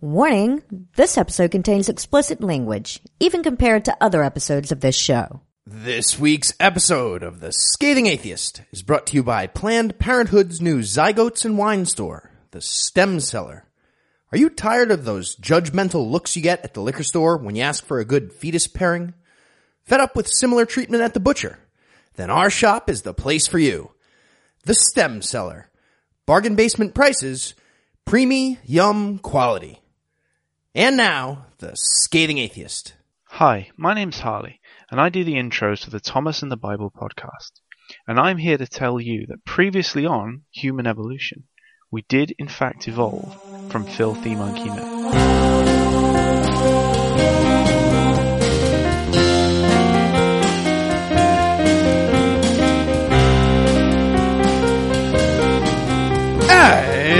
Warning, this episode contains explicit language, even compared to other episodes of this show. This week's episode of The Scathing Atheist is brought to you by Planned Parenthood's new Zygotes and Wine Store, The Stem Cellar. Are you tired of those judgmental looks you get at the liquor store when you ask for a good fetus pairing? Fed up with similar treatment at the butcher? Then our shop is the place for you. The Stem Cellar. Bargain basement prices, preemie, yum, quality. And now, The Scathing Atheist. Hi, my name's Harley, and I do the intros to the Thomas and the Bible podcast. And I'm here to tell you that previously on Human Evolution, we did in fact evolve from filthy monkey men.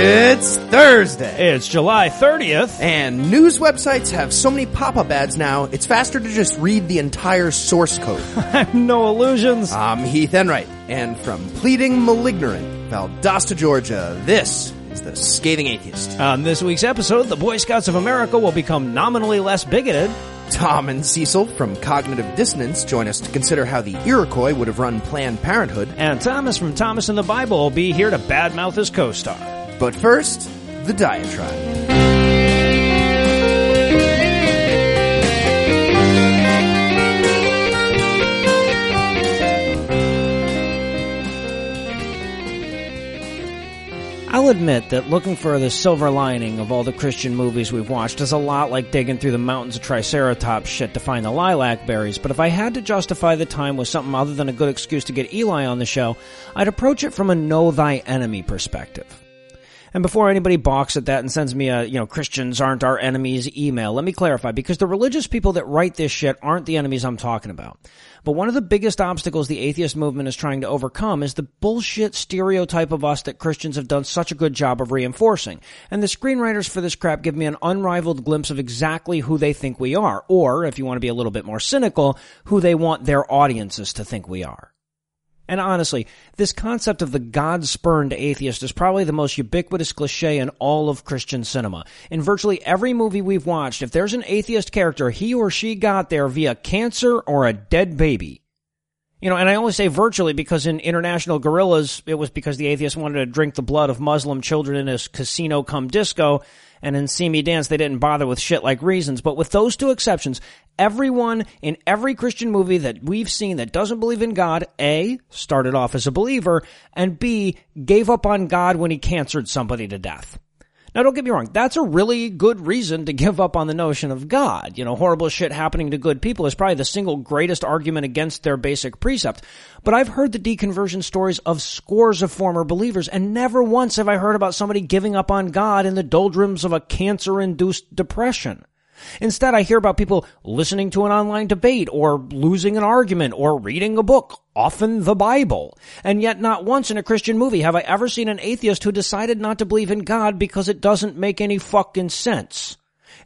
It's Thursday. It's July 30th. And news websites have so many pop-up ads now, it's faster to just read the entire source code. no illusions. I'm Heath Enright, and from pleading Malignant, Valdosta, Georgia, this is the Scathing Atheist. On this week's episode, the Boy Scouts of America will become nominally less bigoted. Tom and Cecil from Cognitive Dissonance join us to consider how the Iroquois would have run Planned Parenthood. And Thomas from Thomas and the Bible will be here to badmouth his co-star. But first, the diatribe. I'll admit that looking for the silver lining of all the Christian movies we've watched is a lot like digging through the mountains of Triceratops shit to find the lilac berries, but if I had to justify the time with something other than a good excuse to get Eli on the show, I'd approach it from a know thy enemy perspective. And before anybody balks at that and sends me a, you know, Christians aren't our enemies email, let me clarify, because the religious people that write this shit aren't the enemies I'm talking about. But one of the biggest obstacles the atheist movement is trying to overcome is the bullshit stereotype of us that Christians have done such a good job of reinforcing. And the screenwriters for this crap give me an unrivaled glimpse of exactly who they think we are, or, if you want to be a little bit more cynical, who they want their audiences to think we are. And honestly, this concept of the God-spurned atheist is probably the most ubiquitous cliche in all of Christian cinema. In virtually every movie we've watched, if there's an atheist character, he or she got there via cancer or a dead baby. You know, and I only say virtually because in International Gorillas, it was because the atheist wanted to drink the blood of Muslim children in his casino come disco, and in See Me Dance, they didn't bother with shit like reasons. But with those two exceptions, everyone in every Christian movie that we've seen that doesn't believe in God, A, started off as a believer, and B, gave up on God when he cancered somebody to death. Now don't get me wrong, that's a really good reason to give up on the notion of God. You know, horrible shit happening to good people is probably the single greatest argument against their basic precept. But I've heard the deconversion stories of scores of former believers, and never once have I heard about somebody giving up on God in the doldrums of a cancer-induced depression. Instead, I hear about people listening to an online debate or losing an argument or reading a book, often the Bible. And yet not once in a Christian movie have I ever seen an atheist who decided not to believe in God because it doesn't make any fucking sense.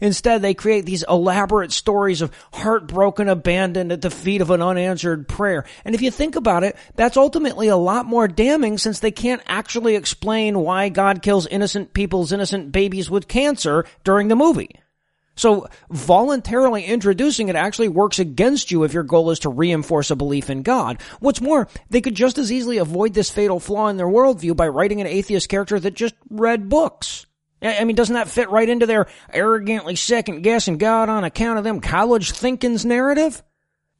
Instead, they create these elaborate stories of heartbroken abandon at the feet of an unanswered prayer. And if you think about it, that's ultimately a lot more damning since they can't actually explain why God kills innocent people's innocent babies with cancer during the movie. So voluntarily introducing it actually works against you if your goal is to reinforce a belief in God. What's more, they could just as easily avoid this fatal flaw in their worldview by writing an atheist character that just read books. I mean, doesn't that fit right into their arrogantly second guessing God on account of them college thinkings narrative?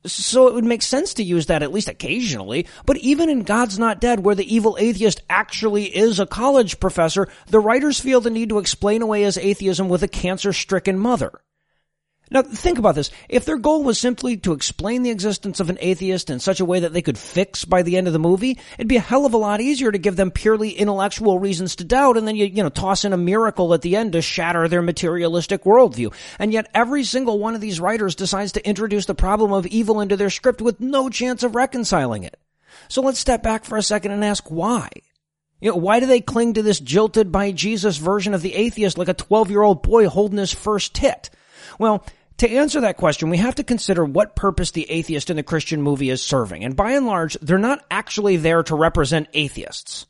So it would make sense to use that at least occasionally, but even in God's Not Dead, where the evil atheist actually is a college professor, the writers feel the need to explain away his atheism with a cancer-stricken mother. Now, think about this. If their goal was simply to explain the existence of an atheist in such a way that they could fix by the end of the movie, it'd be a hell of a lot easier to give them purely intellectual reasons to doubt and then you, you know, toss in a miracle at the end to shatter their materialistic worldview. And yet every single one of these writers decides to introduce the problem of evil into their script with no chance of reconciling it. So let's step back for a second and ask why. You know, why do they cling to this jilted by Jesus version of the atheist like a 12 year old boy holding his first tit? Well, to answer that question, we have to consider what purpose the atheist in the Christian movie is serving. And by and large, they're not actually there to represent atheists.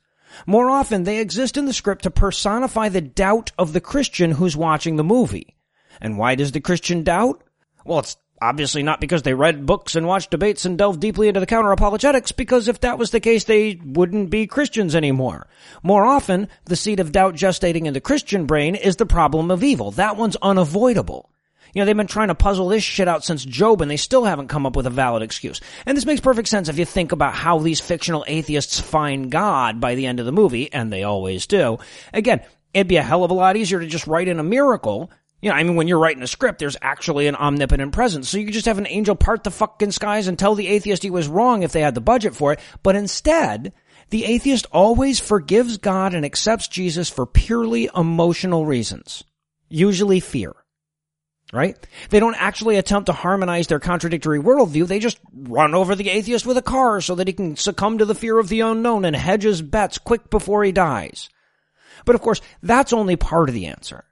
More often, they exist in the script to personify the doubt of the Christian who's watching the movie. And why does the Christian doubt? Well, it's obviously not because they read books and watched debates and delved deeply into the counter apologetics, because if that was the case, they wouldn't be Christians anymore. More often, the seed of doubt gestating in the Christian brain is the problem of evil. That one's unavoidable. You know, they've been trying to puzzle this shit out since Job and they still haven't come up with a valid excuse. And this makes perfect sense if you think about how these fictional atheists find God by the end of the movie, and they always do. Again, it'd be a hell of a lot easier to just write in a miracle. You know, I mean, when you're writing a script, there's actually an omnipotent presence. So you could just have an angel part the fucking skies and tell the atheist he was wrong if they had the budget for it. But instead, the atheist always forgives God and accepts Jesus for purely emotional reasons. Usually fear right? They don't actually attempt to harmonize their contradictory worldview. They just run over the atheist with a car so that he can succumb to the fear of the unknown and hedge his bets quick before he dies. But of course, that's only part of the answer.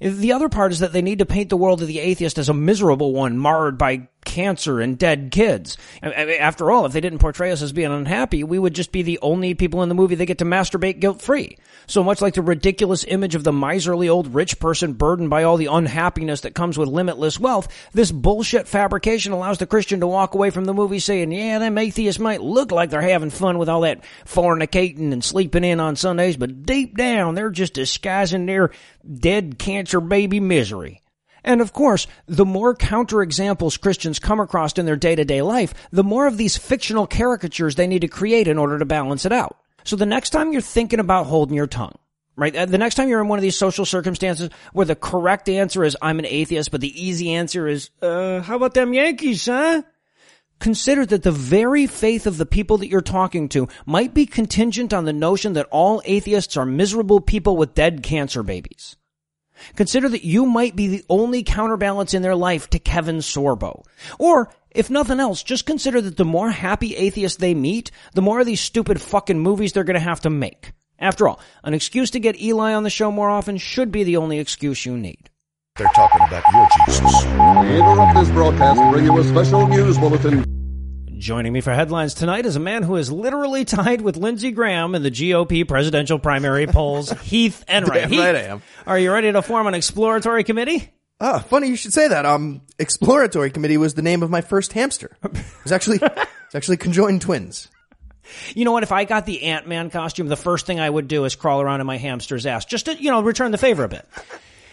The other part is that they need to paint the world of the atheist as a miserable one marred by cancer and dead kids. After all, if they didn't portray us as being unhappy, we would just be the only people in the movie that get to masturbate guilt free. So much like the ridiculous image of the miserly old rich person burdened by all the unhappiness that comes with limitless wealth, this bullshit fabrication allows the Christian to walk away from the movie saying, yeah, them atheists might look like they're having fun with all that fornicating and sleeping in on Sundays, but deep down, they're just disguising their dead cancer baby misery. And of course, the more counterexamples Christians come across in their day-to-day life, the more of these fictional caricatures they need to create in order to balance it out. So the next time you're thinking about holding your tongue, right? Uh, the next time you're in one of these social circumstances where the correct answer is I'm an atheist, but the easy answer is, uh, how about them Yankees, huh? Consider that the very faith of the people that you're talking to might be contingent on the notion that all atheists are miserable people with dead cancer babies. Consider that you might be the only counterbalance in their life to Kevin Sorbo. Or, if nothing else, just consider that the more happy atheists they meet, the more of these stupid fucking movies they're gonna have to make. After all, an excuse to get Eli on the show more often should be the only excuse you need. They're talking about your Jesus. We interrupt this broadcast to bring you a special news bulletin. Joining me for headlines tonight is a man who is literally tied with Lindsey Graham in the GOP presidential primary polls, Heath Enright. Damn Heath, right I am. Are you ready to form an exploratory committee? Ah, funny you should say that. Um, exploratory committee was the name of my first hamster. It was actually, it's actually conjoined twins. You know what? If I got the Ant Man costume, the first thing I would do is crawl around in my hamster's ass, just to you know return the favor a bit.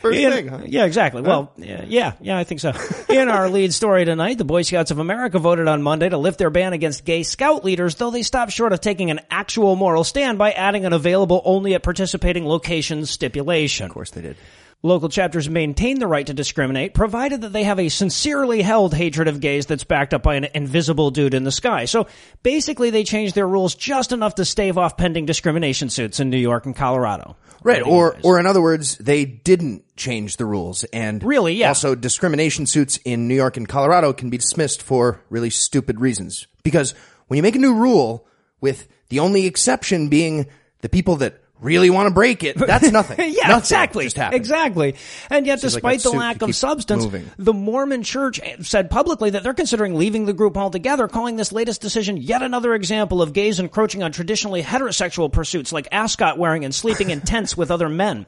First In- thing, huh? Yeah, exactly. Well, yeah, yeah, yeah, I think so. In our lead story tonight, the Boy Scouts of America voted on Monday to lift their ban against gay scout leaders, though they stopped short of taking an actual moral stand by adding an available only at participating locations stipulation. Of course they did. Local chapters maintain the right to discriminate, provided that they have a sincerely held hatred of gays that's backed up by an invisible dude in the sky. So basically, they changed their rules just enough to stave off pending discrimination suits in New York and Colorado. Right, What do you or or in other words, they didn't change the rules, and Really, yeah. Also, discrimination suits in New York and Colorado can be dismissed for really stupid reasons. Because when you make a new rule with the only exception being the people that really want to break it, that's nothing. yeah, Nothing exactly. Exactly. And yet, Seems despite that the lack of substance, moving. the Mormon church said publicly that they're considering leaving the group altogether, calling this latest decision yet another example of gays encroaching on traditionally heterosexual pursuits like ascot wearing and sleeping in tents with other men.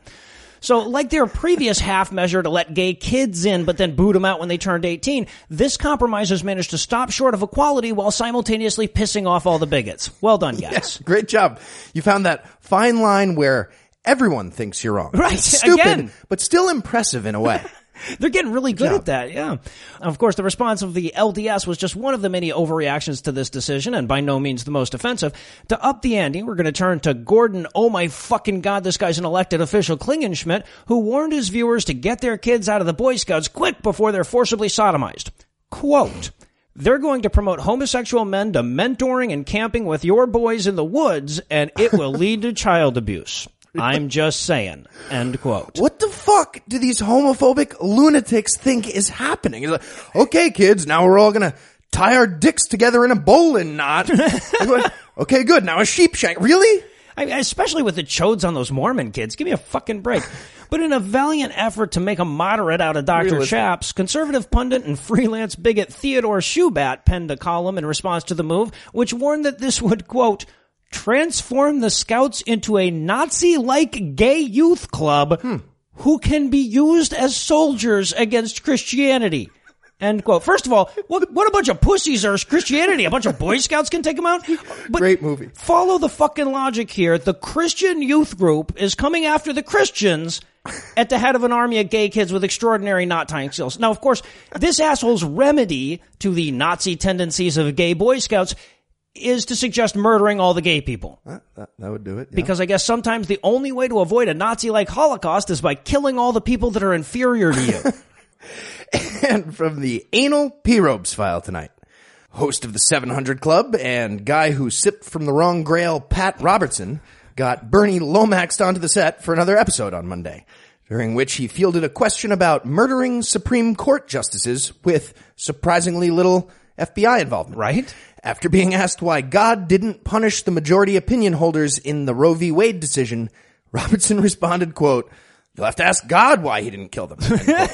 So, like their previous half measure to let gay kids in but then boot them out when they turned 18, this compromise has managed to stop short of equality while simultaneously pissing off all the bigots. Well done, guys. Yes, great job. You found that fine line where everyone thinks you're wrong. Right, It's stupid, again. but still impressive in a way. They're getting really good at that, yeah. Of course, the response of the LDS was just one of the many overreactions to this decision, and by no means the most offensive. To up the ante, we're going to turn to Gordon, oh my fucking god, this guy's an elected official, Klingenschmitt, who warned his viewers to get their kids out of the Boy Scouts quick before they're forcibly sodomized. Quote, they're going to promote homosexual men to mentoring and camping with your boys in the woods, and it will lead to child abuse. I'm just saying. End quote. What the fuck do these homophobic lunatics think is happening? It's like, okay, kids, now we're all gonna tie our dicks together in a bowling knot. Okay, good. Now a sheep shank. Really? I especially with the chodes on those Mormon kids. Give me a fucking break. But in a valiant effort to make a moderate out of Dr. Realistic. Chaps, conservative pundit and freelance bigot Theodore Shoebat penned a column in response to the move, which warned that this would, quote, transform the scouts into a Nazi-like gay youth club hmm. who can be used as soldiers against Christianity. End quote. First of all, what, what a bunch of pussies are Christianity? A bunch of Boy Scouts can take them out? But Great movie. Follow the fucking logic here. The Christian youth group is coming after the Christians at the head of an army of gay kids with extraordinary knot tying skills. Now, of course, this asshole's remedy to the Nazi tendencies of gay Boy Scouts is to suggest murdering all the gay people. That, that, that would do it. yeah. Because I guess sometimes the only way to avoid a Nazi-like Holocaust is by killing all the people that are inferior to you. and from the anal P-Robes file tonight. Host of the 700 Club and guy who sipped from the wrong grail, Pat Robertson, got Bernie Lomaxed onto the set for another episode on Monday, during which he fielded a question about murdering Supreme Court justices with surprisingly little FBI involvement. Right. After being asked why God didn't punish the majority opinion holders in the Roe v. Wade decision, Robertson responded, quote, You'll have to ask God why he didn't kill them.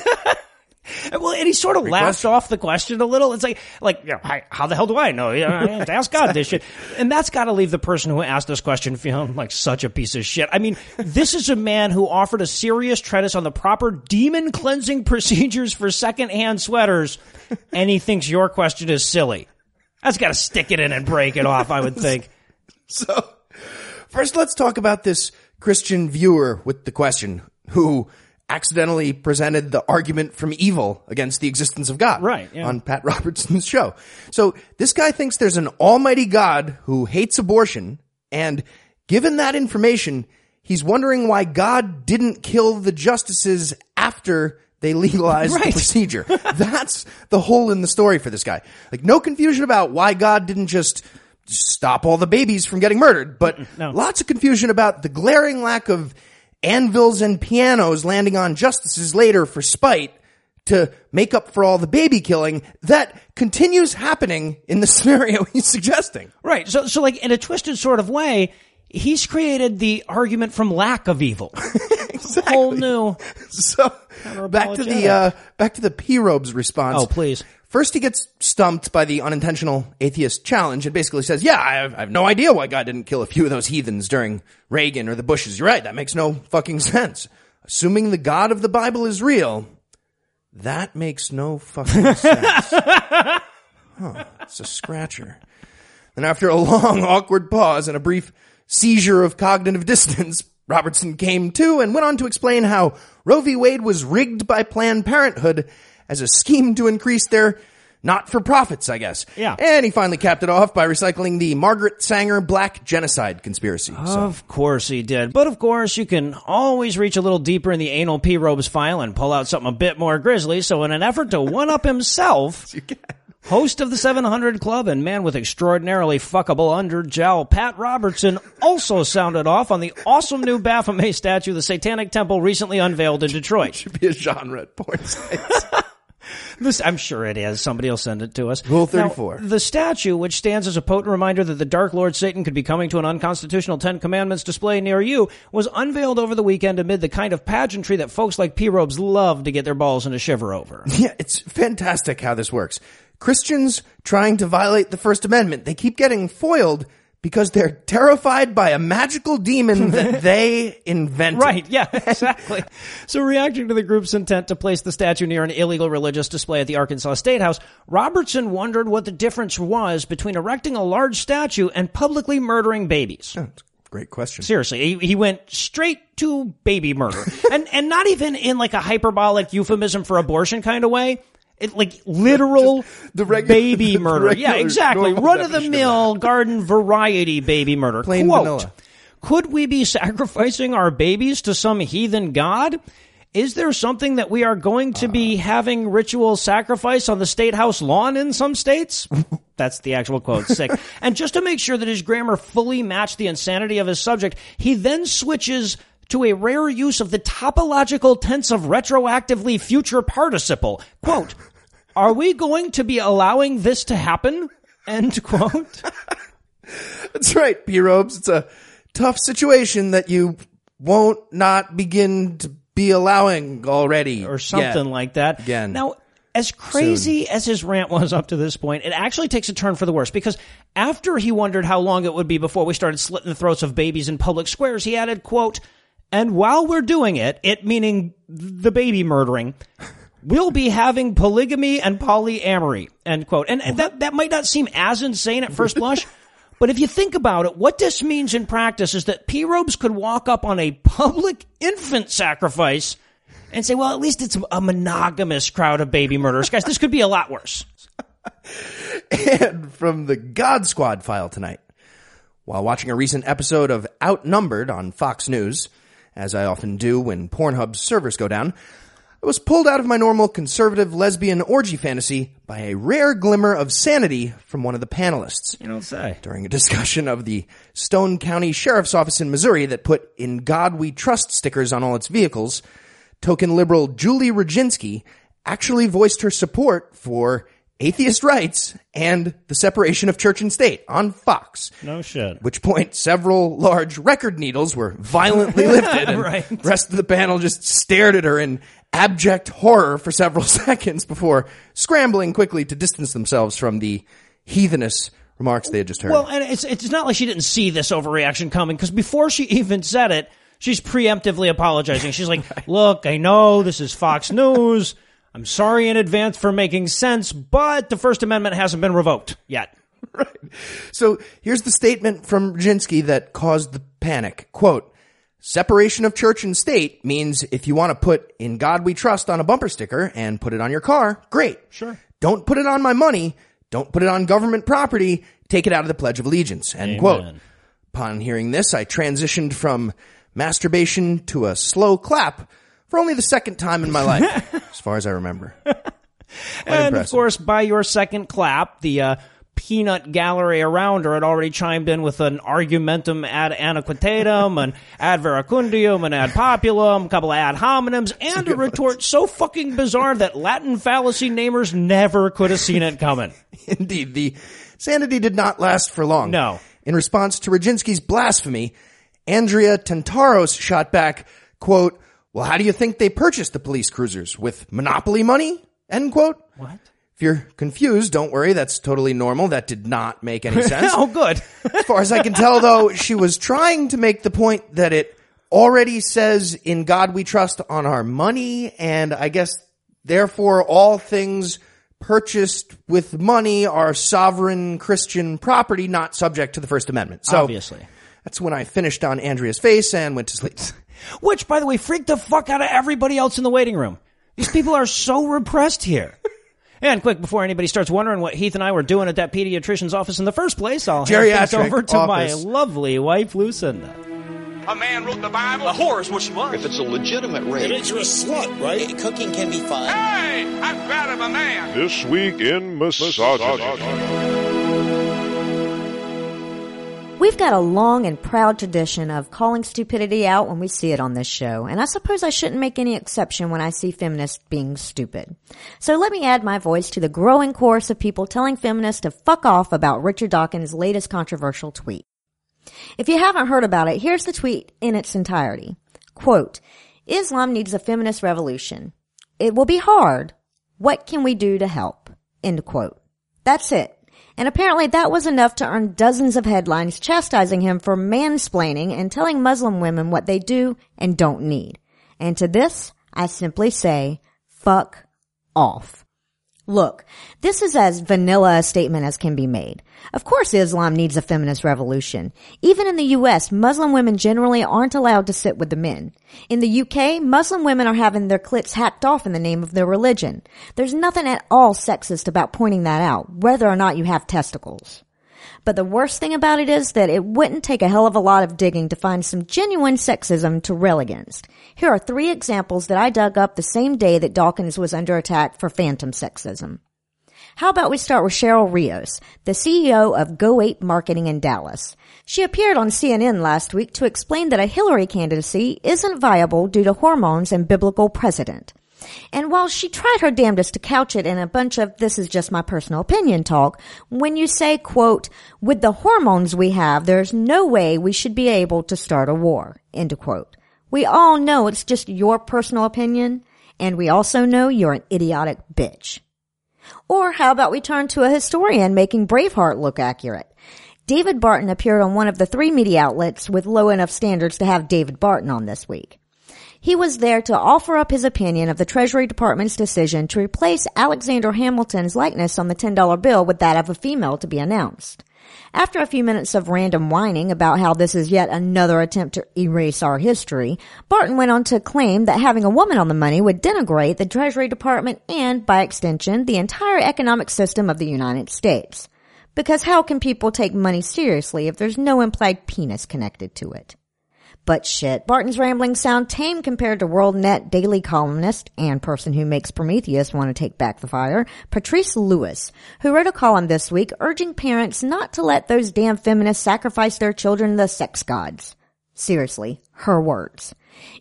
Well, and he sort of laughs question. off the question a little. It's like, like, you know, I, how the hell do I know? You know, I have to ask God this shit. And that's got to leave the person who asked this question feeling like such a piece of shit. I mean, this is a man who offered a serious treatise on the proper demon cleansing procedures for secondhand sweaters, and he thinks your question is silly. That's got to stick it in and break it off, I would think. So, first let's talk about this Christian viewer with the question who accidentally presented the argument from evil against the existence of God. Right, yeah. On Pat Robertson's show. So, this guy thinks there's an almighty God who hates abortion and given that information, he's wondering why God didn't kill the justices after they legalized the Right. procedure. That's the hole in the story for this guy. Like no confusion about why God didn't just stop all the babies from getting murdered, but lots of confusion about the glaring lack of anvils and pianos landing on justices later for spite to make up for all the baby killing that continues happening in the scenario he's suggesting. Right. So, so like in a twisted sort of way, he's created the argument from lack of evil. Exactly. Whole new. So back to the uh, back to the P robes response. Oh, please. First, he gets stumped by the unintentional atheist challenge and basically says, "Yeah, I have, I have no idea why God didn't kill a few of those heathens during Reagan or the Bushes. You're right. That makes no fucking sense. Assuming the God of the Bible is real, that makes no fucking sense. huh? It's a scratcher." Then after a long, awkward pause and a brief seizure of cognitive dissonance, Robertson came to and went on to explain how Roe v. Wade was rigged by Planned Parenthood as a scheme to increase their not-for-profits, I guess. Yeah. And he finally capped it off by recycling the Margaret Sanger black genocide conspiracy. So, Of course he did. But of course, you can always reach a little deeper in the anal P robes file and pull out something a bit more grisly. So in an effort to one up himself, host of the 700 Club and man with extraordinarily fuckable underjowl, Pat Robertson also sounded off on the awesome new Baphomet statue the Satanic Temple recently unveiled in Detroit. should be a genre at. This, I'm sure it is. Somebody will send it to us. Rule Now, 34. the statue, which stands as a potent reminder that the Dark Lord Satan could be coming to an unconstitutional Ten Commandments display near you, was unveiled over the weekend amid the kind of pageantry that folks like P-Robes love to get their balls in a shiver over. Yeah, it's fantastic how this works. Christians trying to violate the First Amendment, they keep getting foiled because they're terrified by a magical demon that they invented. Right, yeah, exactly. so reacting to the group's intent to place the statue near an illegal religious display at the Arkansas State House, Robertson wondered what the difference was between erecting a large statue and publicly murdering babies. A Great question. Seriously, he, he went straight to baby murder, and and not even in like a hyperbolic euphemism for abortion kind of way. It like literal the regu- baby murder. yeah, exactly. Run of the mill garden variety baby murder. Plain Quote, vanilla. Could we be sacrificing our babies to some heathen god? Is there something that we are going to be uh. having ritual sacrifice on the state house lawn in some states? That's the actual quote. Sick. and just to make sure that his grammar fully matched the insanity of his subject, he then switches to a rare use of the topological tense of retroactively future participle. Quote, are we going to be allowing this to happen? End quote. That's right, P robes. It's a tough situation that you won't not begin to be allowing already. or something Yeah. like that. Again. Now, as crazy as his rant was up to this point, it actually takes a turn for the worse because after he wondered how long it would be before we started slitting the throats of babies in public squares, he added, quote, and while we're doing it, it meaning the baby murdering, we'll be having polygamy and polyamory, end quote. And and that, that might not seem as insane at first blush, but if you think about it, what this means in practice is that P-robes could walk up on a public infant sacrifice and say, well, at least it's a monogamous crowd of baby murderers. Guys, this could be a lot worse. and from the God Squad file tonight. While watching a recent episode of Outnumbered on Fox News, as I often do when Pornhub's servers go down, I was pulled out of my normal conservative lesbian orgy fantasy by a rare glimmer of sanity from one of the panelists. You don't say. During a discussion of the Stone County Sheriff's Office in Missouri that put In God We Trust stickers on all its vehicles, token liberal Julie Roginsky actually voiced her support for atheist rights and the separation of church and state on Fox. No shit. At which point several large record needles were violently lifted and Right. the rest of the panel just stared at her in abject horror for several seconds before scrambling quickly to distance themselves from the heathenous remarks they had just heard. Well, and it's it's not like she didn't see this overreaction coming because before she even said it, she's preemptively apologizing. She's like, "Look, I know this is Fox News. I'm sorry in advance for making sense, but the First Amendment hasn't been revoked yet." Right. So here's the statement from Brzezinski that caused the panic. Quote, separation of church and state means if you want to put in God we trust on a bumper sticker and put it on your car, great. Sure. Don't put it on my money. Don't put it on government property. Take it out of the Pledge of Allegiance. End quote. Upon hearing this, I transitioned from masturbation to a slow clap for only the second time in my life, as far as I remember. Quite and of course, by your second clap, the uh, peanut gallery around her had already chimed in with an argumentum ad antiquitatem, an ad verecundiam, an ad populum, a couple of ad hominems, and a retort so fucking bizarre that Latin fallacy namers never could have seen it coming. Indeed, the sanity did not last for long. No. In response to Roginsky's blasphemy, Andrea Tantaros shot back, quote, well, how do you think they purchased the police cruisers? With monopoly money? End quote. What? If you're confused, don't worry. That's totally normal. That did not make any sense. oh, good. As far as I can tell, though, she was trying to make the point that it already says in God we trust on our money, and I guess therefore all things purchased with money are sovereign Christian property, not subject to the First Amendment. So Obviously. that's when I finished on Andrea's face and went to sleep. Which, by the way, freaked the fuck out of everybody else in the waiting room. These people are so repressed here. And quick, before anybody starts wondering what Heath and I were doing at that pediatrician's office in the first place, I'll hand things Geriatric over to my lovely wife, Lucinda. A man wrote the Bible. A whore is what she was. If it's a legitimate rape, makes you a slut, right? Cooking can be fun. Hey, I'm proud of a man. This week in misogyny. We've got a long and proud tradition of calling stupidity out when we see it on this show, and I suppose I shouldn't make any exception when I see feminists being stupid. So let me add my voice to the growing chorus of people telling feminists to fuck off about Richard Dawkins' latest controversial tweet. If you haven't heard about it, here's the tweet in its entirety. Quote, Islam needs a feminist revolution. It will be hard. What can we do to help? End quote. That's it. And apparently that was enough to earn dozens of headlines chastising him for mansplaining and telling Muslim women what they do and don't need. And to this, I simply say, fuck off. Look, this is as vanilla a statement as can be made. Of course Islam needs a feminist revolution. Even in the US, Muslim women generally aren't allowed to sit with the men. In the UK, Muslim women are having their clits hacked off in the name of their religion. There's nothing at all sexist about pointing that out, whether or not you have testicles. But the worst thing about it is that it wouldn't take a hell of a lot of digging to find some genuine sexism to rail against. Here are three examples that I dug up the same day that Dawkins was under attack for phantom sexism. How about we start with Cheryl Rios, the CEO of Go Ape Marketing in Dallas. She appeared on CNN last week to explain that a Hillary candidacy isn't viable due to hormones and biblical precedent. And while she tried her damnedest to couch it in a bunch of this is just my personal opinion talk, when you say, quote, with the hormones we have, there's no way we should be able to start a war, end quote. We all know it's just your personal opinion, And we also know you're an idiotic bitch. Or how about we turn to a historian making Braveheart look accurate? David Barton appeared on one of the three media outlets with low enough standards to have David Barton on this week. He was there to offer up his opinion of the Treasury Department's decision to replace Alexander Hamilton's likeness on the $10 bill with that of a female to be announced. After a few minutes of random whining about how this is yet another attempt to erase our history, Barton went on to claim that having a woman on the money would denigrate the Treasury Department and, by extension, the entire economic system of the United States. Because how can people take money seriously if there's no implied penis connected to it? But shit, Barton's ramblings sound tame compared to WorldNetDaily columnist and person who makes Prometheus want to take back the fire, Patrice Lewis, who wrote a column this week urging parents not to let those damn feminists sacrifice their children to the sex gods. Seriously, her words.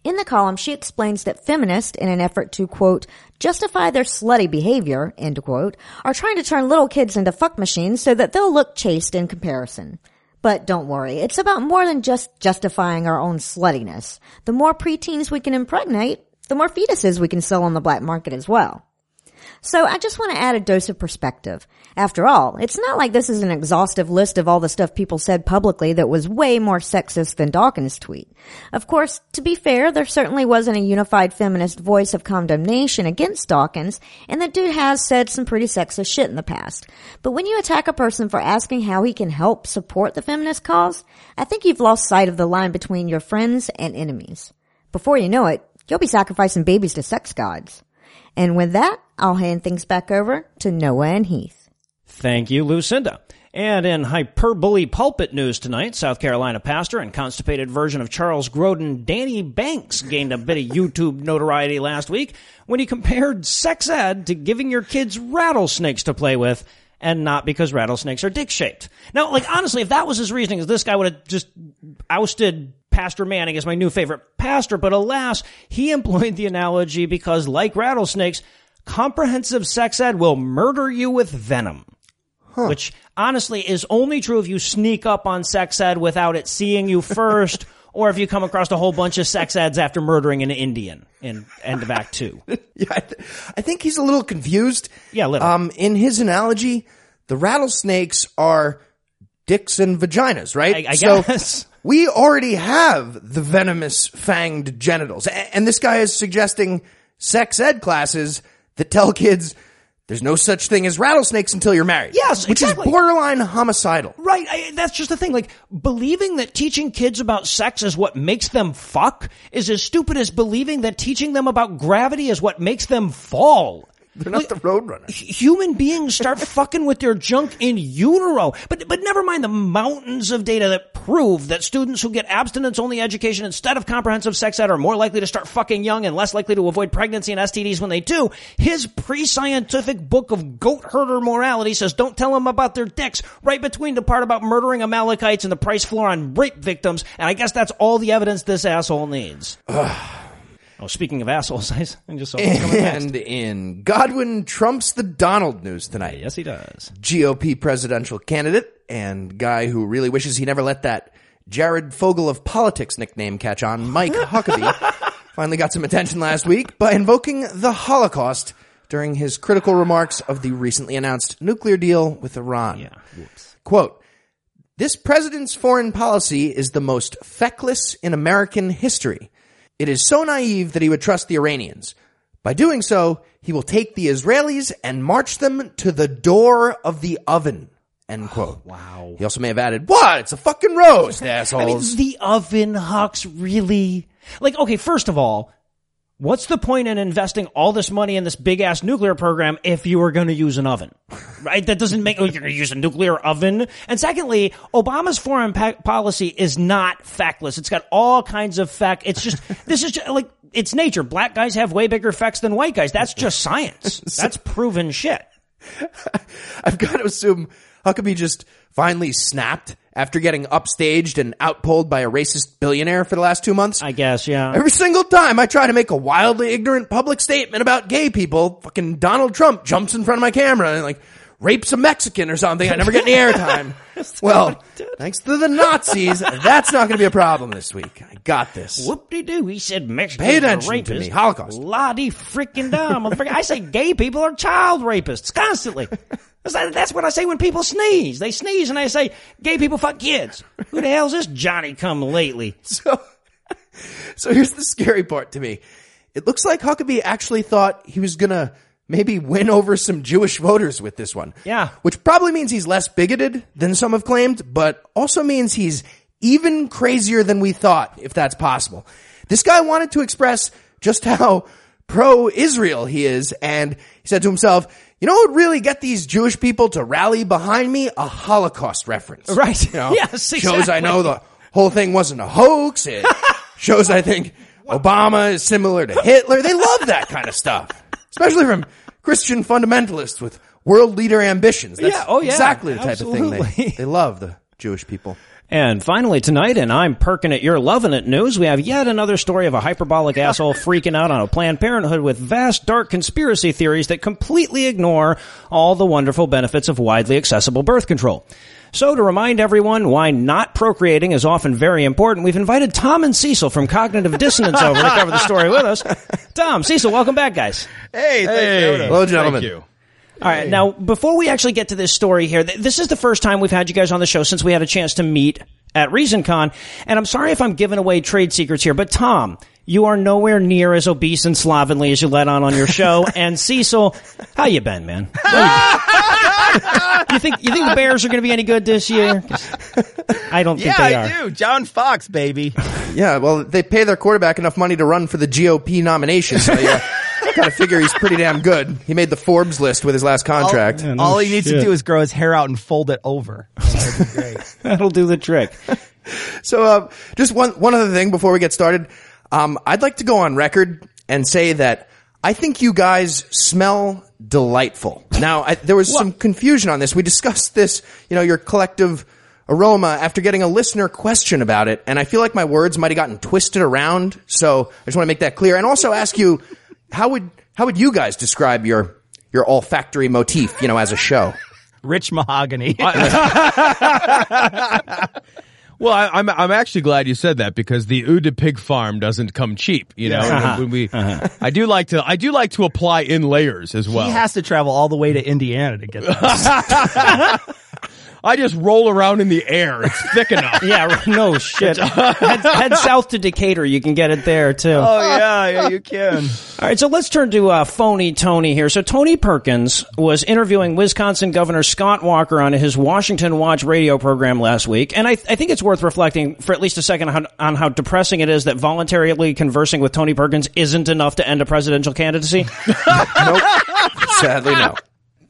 In the column, she explains that feminists, in an effort to, quote, justify their slutty behavior, end quote, are trying to turn little kids into fuck machines so that they'll look chaste in comparison. But don't worry, it's about more than just justifying our own sluttiness. The more preteens we can impregnate, the more fetuses we can sell on the black market as well. So I just want to add a dose of perspective. After all, it's not like this is an exhaustive list of all the stuff people said publicly that was way more sexist than Dawkins' tweet. Of course, to be fair, there certainly wasn't a unified feminist voice of condemnation against Dawkins, and the dude has said some pretty sexist shit in the past. But when you attack a person for asking how he can help support the feminist cause, I think you've lost sight of the line between your friends and enemies. Before you know it, you'll be sacrificing babies to sex gods. And with that, I'll hand things back over to Noah and Heath. Thank you, Lucinda. And in hyperbole pulpit news tonight, South Carolina pastor and constipated version of Charles Grodin, Danny Banks, gained a bit of YouTube notoriety last week when he compared sex ed to giving your kids rattlesnakes to play with and not because rattlesnakes are dick shaped. Now, like honestly, if that was his reasoning, this guy would have just ousted Pastor Manning is my new favorite pastor, but alas, he employed the analogy because like rattlesnakes, comprehensive sex ed will murder you with venom. Which honestly is only true if you sneak up on sex ed without it seeing you first, or if you come across a whole bunch of sex eds after murdering an Indian in End of Act Two. Yeah, I, th- I think he's a little confused. Yeah, a little. Um, in his analogy, the rattlesnakes are dicks and vaginas, right? I- I so guess. We already have the venomous fanged genitals, and this guy is suggesting sex ed classes that tell kids there's no such thing as rattlesnakes until you're married. Yes, which exactly. is borderline homicidal. Right. I, that's just the thing. Like, believing that teaching kids about sex is what makes them fuck is as stupid as believing that teaching them about gravity is what makes them fall. They're not the Roadrunner. Human beings start fucking with their junk in utero. But, but never mind the mountains of data that prove that students who get abstinence only education instead of comprehensive sex ed are more likely to start fucking young and less likely to avoid pregnancy and STDs when they do. His pre-scientific book of goat herder morality says don't tell them about their dicks right between the part about murdering Amalekites and the price floor on rape victims. And I guess that's all the evidence this asshole needs. oh, speaking of assholes, I just saw this coming. And in Godwin trumps the Donald news tonight. Yes, he does. GOP presidential candidate and guy who really wishes he never let that Jared Fogle of politics nickname catch on, Mike Huckabee, finally got some attention last week by invoking the Holocaust during his critical remarks of the recently announced nuclear deal with Iran. Yeah. Whoops. Quote, this president's foreign policy is the most feckless in American history. It is so naive that he would trust the Iranians. By doing so, he will take the Israelis and march them to the door of the oven. End oh, quote. wow. He also may have added, what? It's a fucking roast, I mean, assholes. the oven hucks really like okay. First of all, what's the point in investing all this money in this big ass nuclear program if you were going to use an oven, right? That doesn't make oh, you're going to use a nuclear oven. And secondly, Obama's foreign pa- policy is not factless. It's got all kinds of fact. It's just this is just like it's nature. Black guys have way bigger effects than white guys. That's just science. That's proven shit. I've got to assume Huckabee just finally snapped after getting upstaged and outpulled by a racist billionaire for the last two months. I guess, yeah. Every single time I try to make a wildly ignorant public statement about gay people, fucking Donald Trump jumps in front of my camera and like rapes a Mexican or something. I never get any airtime. well, thanks to the Nazis, that's not going to be a problem this week. I got this. Whoop-de-doo, he said Mexicans Pay attention to rapists. me. Holocaust. La-di freaking motherfucker. I say gay people are child rapists constantly. That's, that's what I say when people sneeze. They sneeze and I say gay people fuck kids. Who the hell's this Johnny come lately? So, so here's the scary part to me. It looks like Huckabee actually thought he was gonna maybe win over some Jewish voters with this one. Yeah. Which probably means he's less bigoted than some have claimed, but also means he's even crazier than we thought, if that's possible. This guy wanted to express just how pro-Israel he is, and he said to himself, you know what would really get these Jewish people to rally behind me? A Holocaust reference. Right. You know, Yes, Shows I know the whole thing wasn't a hoax. It shows I think Obama is similar to Hitler. They love that kind of stuff, especially from Christian fundamentalists with world leader ambitions. That's Yeah, oh, yeah, exactly the type of thing they, absolutely. they love, the Jewish people. And finally tonight, and I'm perking it, you're loving it news, we have yet another story of a hyperbolic asshole freaking out on a Planned Parenthood with vast dark conspiracy theories that completely ignore all the wonderful benefits of widely accessible birth control. So to remind everyone why not procreating is often very important, we've invited Tom and Cecil from Cognitive Dissonance over to cover the story with us. Tom, Cecil, welcome back, guys. Hey, Hey. Hello, gentlemen. Thank you. All right. Now, before we actually get to this story here, th- this is the first time we've had you guys on the show since we had a chance to meet at ReasonCon. And I'm sorry if I'm giving away trade secrets here, but Tom, you are nowhere near as obese and slovenly as you let on on your show. and Cecil, how you been, man? You, you think you think the Bears are going to be any good this year? I don't think Yeah, they I are. do. John Fox, baby. Yeah, well, they pay their quarterback enough money to run for the GOP nomination, so you gotta figure he's pretty damn good. He made the Forbes list with his last contract. All, all he needs to do is grow his hair out and fold it over. That'd be great. That'll do the trick. So, uh, just one, one other thing before we get started. Um, I'd like to go on record and say that I think you guys smell delightful. Now, I, there was some confusion on this. We discussed this, you know, your collective aroma after getting a listener question about it, and I feel like my words might have gotten twisted around. So I just want to make that clear, and also ask you, how would how would you guys describe your your olfactory motif, you know, as a show? Rich mahogany. Well, I, I'm I'm actually glad you said that because the Oude Pig Farm doesn't come cheap. You know, Yeah. when we, uh-huh. Uh-huh. I do like to I do like to apply in layers as well. he has to travel all the way to Indiana to get this. I just roll around in the air. It's thick enough. Yeah, no shit. head, head south to Decatur. You can get it there too. oh yeah, yeah, you can. All right, so let's turn to uh, phony Tony here. So Tony Perkins was interviewing Wisconsin Governor Scott Walker on his Washington Watch radio program last week, and I, I think it's worth reflecting for at least a second on, on how depressing it is that voluntarily conversing with Tony Perkins isn't enough to end a presidential candidacy. nope. Sadly, no.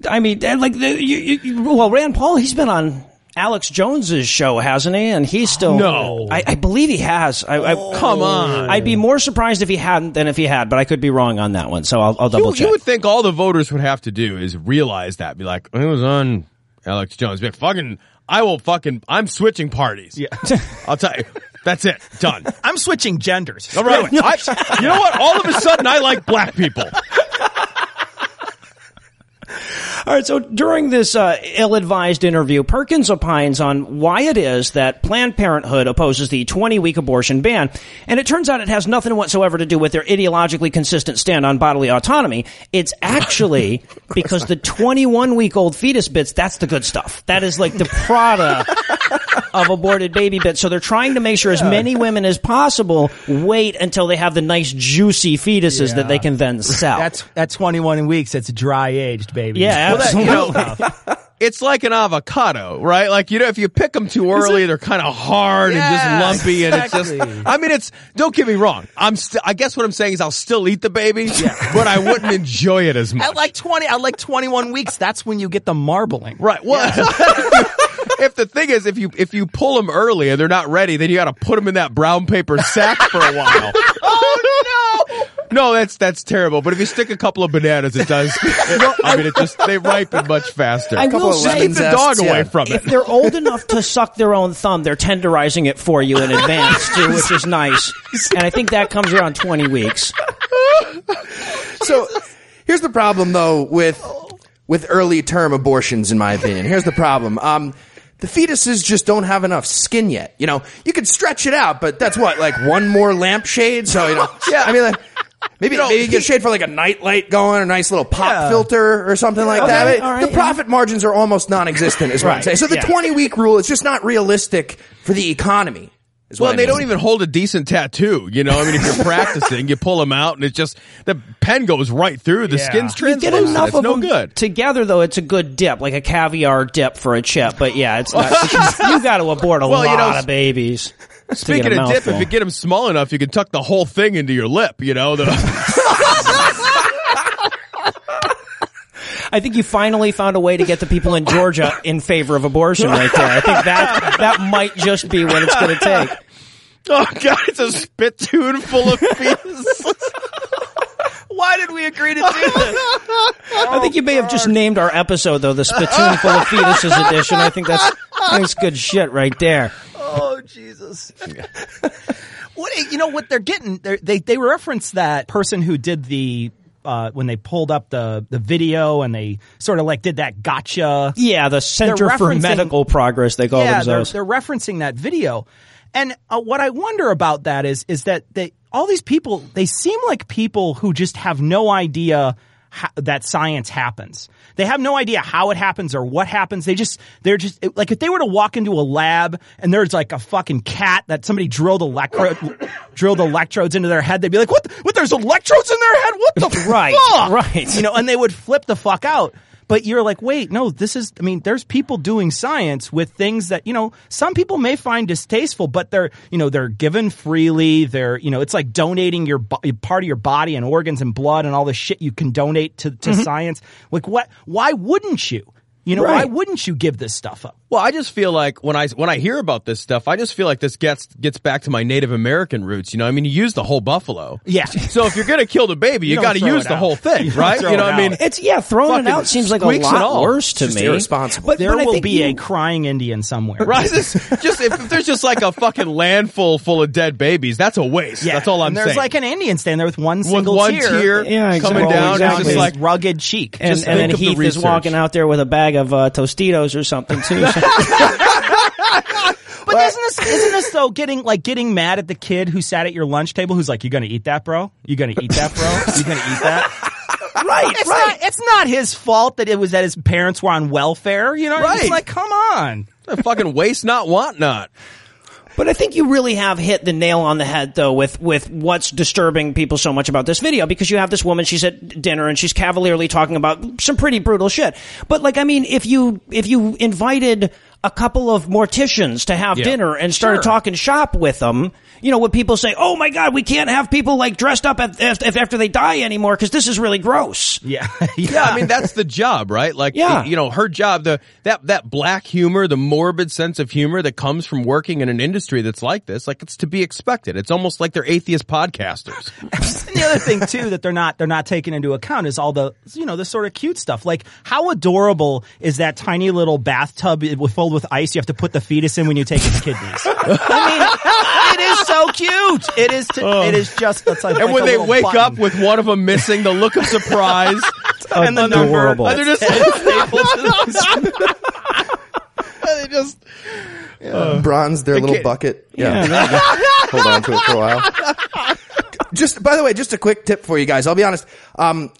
I mean, uh, like, the, you, you, you- well, Rand Paul, he's been on Alex Jones's show, hasn't he? And he's still No. I, I believe he has. I, I, oh. Come on. I'd be more surprised if he hadn't than if he had, but I could be wrong on that one. So I'll, I'll double You, check. you would think all the voters would have to do is realize that, be like, it was on Alex Jones. Be like, fucking, I will fucking, I'm switching parties. Yeah. I'll tell you, that's it, done. I'm switching genders. All right, I, you know what? All of a sudden, I like black people. All right, so during this uh, ill-advised interview, Perkins opines on why it is that Planned Parenthood opposes the 20-week abortion ban, and it turns out it has nothing whatsoever to do with their ideologically consistent stand on bodily autonomy. It's actually because the 21-week-old fetus bits, that's the good stuff. That is like the product of aborted baby bits. So they're trying to make sure as many women as possible wait until they have the nice juicy fetuses that they can then sell. That's at 21 weeks. It's dry aged, baby. yeah, Well, that- you know. It's like an avocado, right? Like you know, if you pick them too early, they're kind of hard Yeah, and just lumpy, and it's just. I mean, it's. Don't get me wrong. I'm. St- I guess what I'm saying is I'll still eat the baby, but I wouldn't enjoy it as much. At like 20, at like 21 weeks, that's when you get the marbling. right. Well. If the thing is, if you if you pull them early and they're not ready, then you got to put them in that brown paper sack for a while. oh no! No, that's that's terrible. But if you stick a couple of bananas, it does. I mean, it just they ripen much faster. I will of say, keep the dog Zest, away yeah. from if it. they're old enough to suck their own thumb, they're tenderizing it for you in advance too, which is nice. And I think that comes around 20 weeks. So here's the problem though with with early term abortions, in my opinion. Here's the problem. Um, the fetuses just don't have enough skin yet. You know, you could stretch it out, but that's what, like one more lampshade? So, you know, yeah, I mean, like, maybe, maybe you get shade for like a night light going, a nice little pop Yeah. filter or something like Okay, that. all right, the profit margins are almost non-existent, is what I'm saying. So the yeah. 20 week rule is just not realistic for the economy. Is what Well, I they don't even hold a decent tattoo. You know, I mean, if you're practicing, you pull them out, and it's just the pen goes right through. The Yeah. skin's You get translucent. enough It's of no them good. together, though. It's a good dip, like a caviar dip for a chip. But yeah, it's not. you got to abort a Well, lot you know, of babies. To Speaking get a of dip, if you get them small enough, you can tuck the whole thing into your lip. You know, the, I think you finally found a way to get the people in Georgia in favor of abortion right there. I think that that might just be what it's going to take. oh god, it's a spittoon full of fetuses. Why did we agree to do this? I think you may have just named our episode though, the spittoon full of fetuses edition. I think that's that's good shit right there. Oh Jesus! what you know? What they're getting? They're, they they reference that person who did the uh, when they pulled up the the video and they sort of like did that gotcha. Yeah, the Center for Medical Progress they call yeah, they're, they're referencing that video. And uh, what I wonder about that is is that they all these people they seem like people who just have no idea how, that science happens. They have no idea how it happens or what happens. They just they're just like if they were to walk into a lab and there's like a fucking cat that somebody drilled electro drilled electrodes into their head, they'd be like, "What? What? There's electrodes in their head? What the Right, fuck?" right. You know, and they would flip the fuck out. But you're like, wait, no, this is, I mean, there's people doing science with things that, you know, some people may find distasteful, but they're, you know, they're given freely. They're, you know, it's like donating your bo- part of your body and organs and blood and all the shit you can donate to, to mm-hmm. science. Like, what, why wouldn't you? You know, why wouldn't you give this stuff up? Well, I just feel like when I when I hear about this stuff, I just feel like this gets gets back to my Native American roots. You know, I mean, you use the whole buffalo. Yeah. So if you're gonna kill the baby, you, don't got to use the out. whole thing, You right? You know, what I mean. It's yeah, throwing it out seems like a squeaks lot all. worse to me. irresponsible. But, There but will be you- a crying Indian somewhere. right? This, just if, if there's just like a fucking landful full of dead babies, that's a waste. Yeah. That's all I'm and there's saying. like an Indian standing there with one with single one tear. tear Yeah, coming down, Exactly. just like rugged cheek. and, and then think Heath is walking out there with a bag of uh, Tostitos or something too. But isn't this isn't this though getting like getting mad at the kid who sat at your lunch table who's like, You gonna eat that, bro? You gonna eat that, bro? You gonna eat that? right, it's Not, it's not his fault that it was that his parents were on welfare. You know, Right. it's like, come on. a fucking waste not, want not. But I think you really have hit the nail on the head, though, with with what's disturbing people so much about this video because you have this woman. She's at dinner and she's cavalierly talking about some pretty brutal shit. But like, I mean, if you if you invited a couple of morticians to have Yeah. dinner and started Sure. talking shop with them, you know, would people say, "Oh my God, we can't have people like dressed up at, af- after they die anymore because this is really gross." Yeah, Yeah, I mean that's the job, right? Like, Yeah. you know, her job, the that that black humor, the morbid sense of humor that comes from working in an industry that's like this, like it's to be expected. It's almost like they're atheist podcasters. And the other thing too that they're not they're not taking into account is all the you know the sort of cute stuff. Like how adorable is that tiny little bathtub with- filled with ice? You have to put the fetus in when you take its kidneys. I mean, it is so cute. It is. To, It is just. It's like, and like when a they wake button. up with one of them missing, the look of surprise, and the number, Adorable. and they're just, stapled to the- they just bronze their little kid- bucket. Yeah. Hold on to it for a while. Just by the way, just a quick tip for you guys. I'll be honest. Um,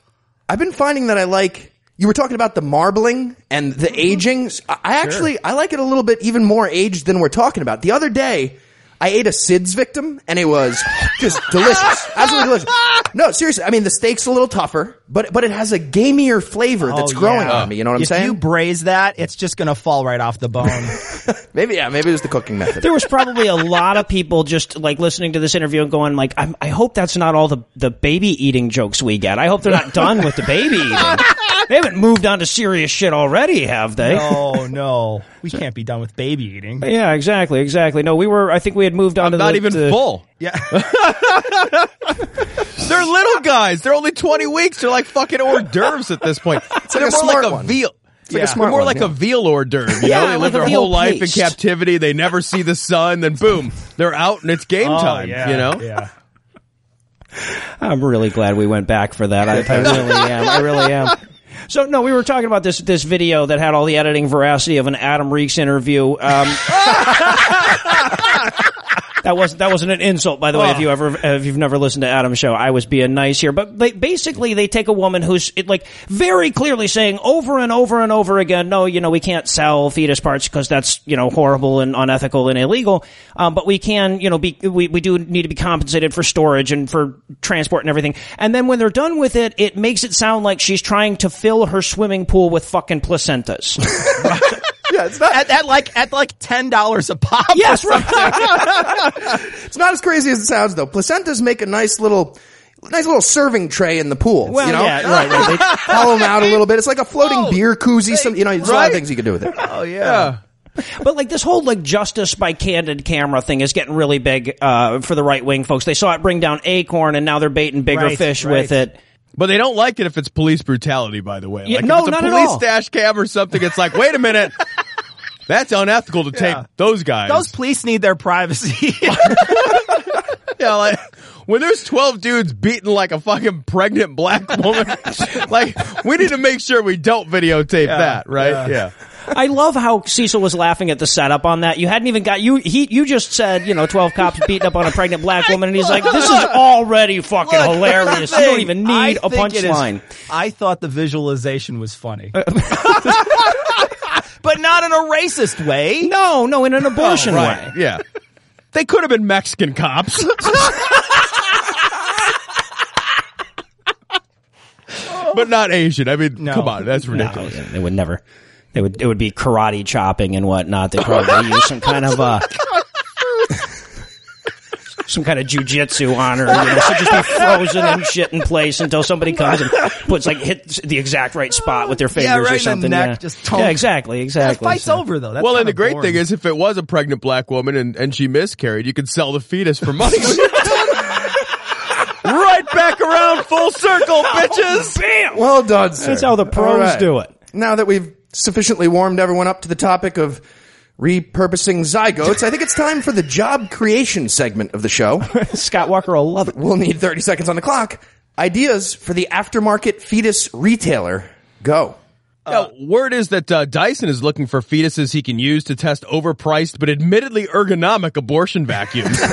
I've been finding that I like. You were talking about the marbling and the mm-hmm. aging. I actually I like it a little bit even more aged than we're talking about. The other day, I ate a SIDS victim and it was just delicious, absolutely delicious. No, seriously. I mean, the steak's a little tougher, but but it has a gamier flavor that's Oh, growing yeah. on me. You know what I'm if saying? you braise that, it's just gonna fall right off the bone. maybe yeah, maybe it was the cooking method. there was probably a lot of people just like listening to this interview and going like, I'm, I hope that's not all the, the baby eating jokes we get. I hope they're not done with the baby eating. They haven't moved on to serious shit already, have they? no, no, we can't be done with baby eating. Yeah, exactly, exactly. No, we were, I think we had moved on to not the, even the- full. Yeah, They're little guys. They're only 20 weeks. They're like fucking hors d'oeuvres at this point. like They're a more smart like a one. veal. Like a They're smart more one, like yeah. a veal hors d'oeuvre. You Yeah, know, they like live their veal whole life in captivity. They never see the sun. Then boom, they're out and it's game time. Oh, yeah, you know. yeah. I'm really glad we went back for that. I, I really am. I really am. So no, we were talking about this this video that had all the editing veracity of an Adam Reeks interview. Um, that wasn't that wasn't an insult, by the way. If you ever if you've never listened to Adam's show, I was being nice here. But they, basically, they take a woman who's it, like very clearly saying over and over and over again, no, you know, we can't sell fetus parts because that's you know horrible and unethical and illegal. Um, but we can, you know, be we we do need to be compensated for storage and for transport and everything. And then when they're done with it, it makes it sound like she's trying to fill her swimming pool with fucking placentas. Yeah, it's not. At, at like at like ten dollars a pop. yes, right. It's not as crazy as it sounds, though. Placentas make a nice little, nice little serving tray in the pool. Well, you know, yeah, right, right. They- hollow them out a little bit. It's like a floating beer koozie. Some, you know, there's a lot of things you can do with it. Oh yeah. But like this whole like justice by candid camera thing is getting really big uh, for the right wing folks. They saw it bring down Acorn, and now they're baiting bigger Right, fish right. with it. But they don't like it if it's police brutality, by the way. Yeah, like no, if it's a not at police all. dash cam or something, it's like, wait a minute. That's unethical to take those guys. Those police need their privacy. yeah, like when there's 12 dudes beating like a fucking pregnant black woman, like we need to make sure we don't videotape that, right? Yeah. I love how Cecil was laughing at the setup on that. You hadn't even got you. He you just said you know twelve cops beating up on a pregnant black woman, and he's like, this is already fucking Look, hilarious. You don't even need a think it is- punchline. I thought the visualization was funny. but not in a racist way. No, no, in an oh, abortion Right. way. Yeah. They could have been Mexican cops. but not Asian. I mean, No. come on, that's ridiculous. yeah, they would never. They would. It would be karate chopping and whatnot. They probably use some kind of uh, some kind of jujitsu on her. You know, she'd just be frozen and shit in place until somebody comes and puts like hits the exact right spot with their fingers Yeah, right or in the something. neck, yeah. just yeah, tonk. exactly, The exactly. fight's So- over though. That's well, and the great boring. thing is, if it was a pregnant black woman and, and she miscarried, you could sell the fetus for money. right back around full circle, bitches. Bam. Well done, sir. That's how the pros All right. do it. Now that we've sufficiently warmed everyone up to the topic of repurposing zygotes, I think it's time for the job creation segment of the show. Scott Walker will love it. We'll need 30 seconds on the clock. Ideas for the aftermarket fetus retailer. Go. Now, word is that uh, Dyson is looking for fetuses he can use to test overpriced but admittedly ergonomic abortion vacuums.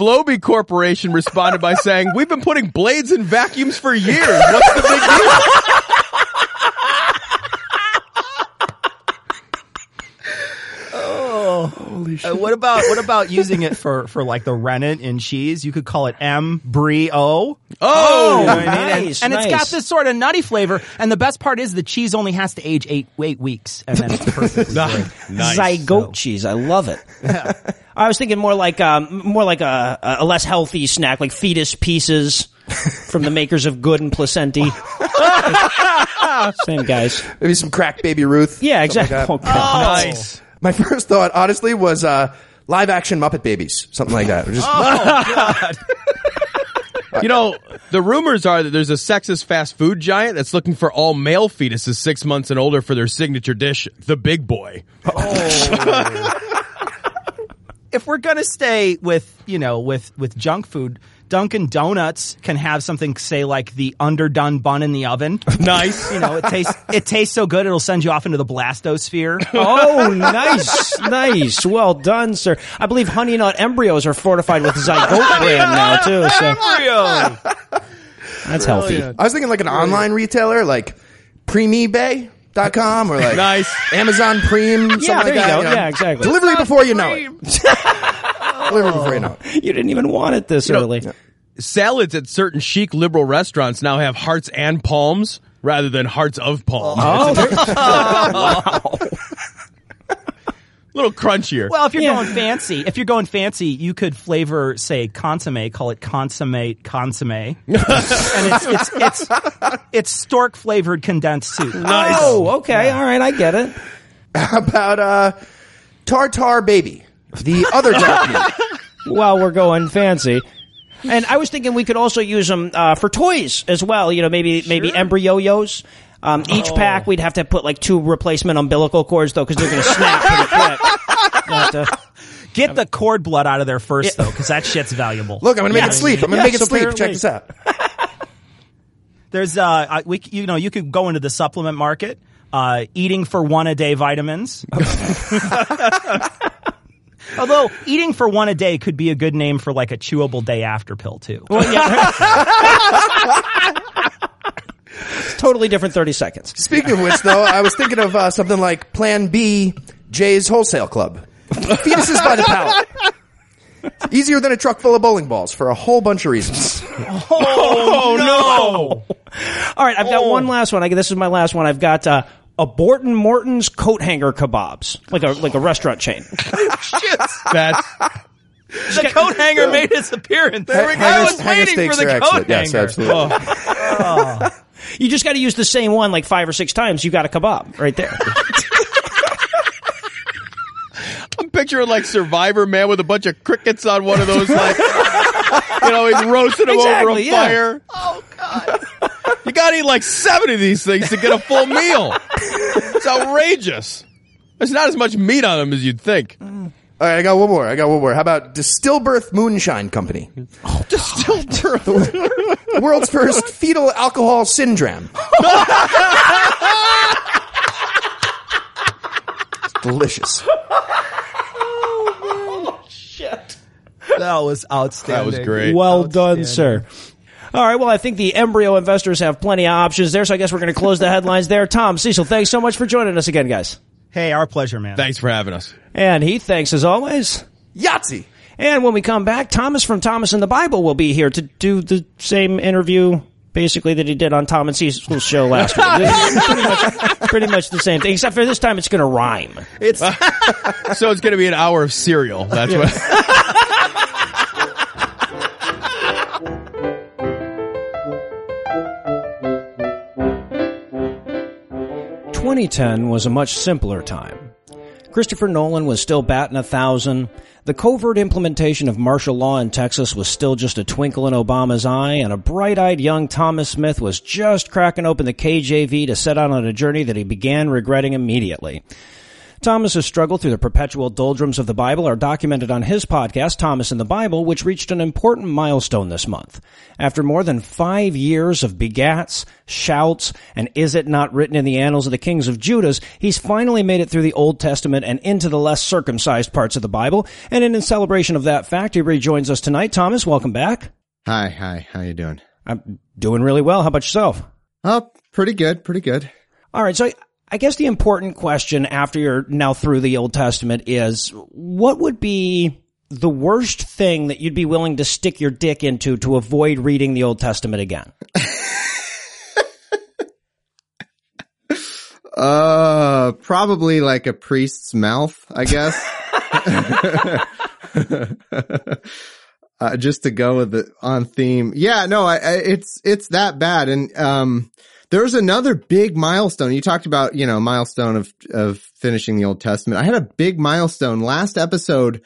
Flowbee Corporation responded by saying, "We've been putting blades in vacuums for years. What's the big deal?" Uh, what about what about using it for for like the rennet in cheese? You could call it M Brie O. Oh, You know what I mean? And- nice, and, it's got this sort of nutty flavor. And the best part is the cheese only has to age eight eight weeks, and then it's perfect. nice. Zygote cheese. I love it. I was thinking more like um, more like a, a less healthy snack, like fetus pieces from the makers of Good and Placenti. Same guys. Maybe some crack baby Ruth. Yeah, exactly. like that. Oh, God. Nice. My first thought, honestly, was uh, live action Muppet Babies. Something like that. Just, You know, the rumors are that there's a sexist fast food giant that's looking for all male fetuses six months and older for their signature dish, the Big Boy. if we're gonna stay with you know with with junk food, Dunkin' Donuts can have something say like the underdone bun in the oven. Nice. You know, it tastes it tastes so good it'll send you off into the blastosphere. Oh, nice, nice. Well done, sir. I believe Honey Nut embryos are fortified with Zygote brand now too. So that's healthy. I was thinking like an online retailer, like preemebay.com or like Nice. Amazon Preem. something Yeah, like there you that, go. know. Yeah, exactly. Delivery before you know it. Delivery before you know it. You didn't even want it this early. Salads at certain chic liberal restaurants now have hearts and palms rather than hearts of palm. Oh, A little crunchier. Well, if you're Yeah. going fancy, if you're going fancy, you could flavor, say, consomme, call it consommate consomme, and it's it's it's it's stork flavored condensed soup. oh, okay, all right, I get it. How about uh, Tartar Baby? The other dog meat. While we're going fancy. And I was thinking we could also use them uh, for toys as well. You know, maybe maybe embryo-yos. Um, each pack, we'd have to put like two replacement umbilical cords though, because they're going to snap pretty quick. But, uh, Get the cord blood out of there first, though, because that shit's valuable. Look, I'm going to make Yes. it sleep. I'm going to Yes, make it sleep. apparently. Check this out. There's uh, I- we c- you know you could go into the supplement market, uh, eating for one a day vitamins. Although eating for one a day could be a good name for like a chewable day after pill too. Totally different 30 seconds. Speaking of which, though, I was thinking of uh, something like Plan B, Jay's Wholesale Club. Fetuses by the pallet. Easier than a truck full of bowling balls for a whole bunch of reasons. Oh, no! All right, I've got one last one. I, this is my last one. I've got uh, a Borton Morton's coat hanger kebabs, like a like a restaurant chain. That's The coat hanger made its appearance. There we go. I was waiting for the are coat excellent. Yes, hanger. absolutely. Oh. You just got to use the same one like five or six times. You got a kebab right there. I'm picturing like Survivor man with a bunch of crickets on one of those like you know, he's roasting them over a yeah. fire. Oh god. You gotta eat like seven of these things to get a full meal. It's outrageous. There's not as much meat on them as you'd think. All right, I got one more. I got one more. How about Distillbirth Moonshine Company? Oh, Distillbirth. The world's first fetal alcohol syndrome. It's delicious. Oh, that was outstanding. That was great. well done, sir. All right. Well, I think the embryo investors have plenty of options there, so I guess we're going to close the headlines there. Tom, Cecil, thanks so much for joining us again, guys. Hey, our pleasure, man. Thanks for having us. And Heath, thanks as always. Yahtzee. And when we come back, Thomas from Thomas and the Bible will be here to do the same interview, basically that he did on Tom and Cecil's show last week. pretty, much, pretty much the same thing, except for this time it's going to rhyme. It's So it's gonna be an hour of cereal. That's what 2010 was a much simpler time. Christopher Nolan was still batting a thousand. The covert implementation of martial law in Texas was still just a twinkle in Obama's eye, and a bright-eyed young Thomas Smith was just cracking open the KJV to set out on a journey that he began regretting immediately. Thomas's struggle through the perpetual doldrums of the Bible are documented on his podcast, Thomas in the Bible, which reached an important milestone this month. After more than five years of begats, shouts, and is it not written in the annals of the kings of Judas, he's finally made it through the Old Testament and into the less circumcised parts of the Bible. And in celebration of that fact, he rejoins us tonight. Thomas, welcome back. Hi, hi. How you doing? I'm doing really well. How about yourself? Oh, pretty good, pretty good. All right. So I, guess the important question after you're now through the Old Testament is what would be the worst thing that you'd be willing to stick your dick into to avoid reading the Old Testament again? Uh, probably like a priest's mouth, I guess. uh, just to go with the on theme. Yeah, no, I, I, it's, it's that bad. And, um, there's another big milestone. You talked about, you know, milestone of, of finishing the Old Testament. I had a big milestone last episode.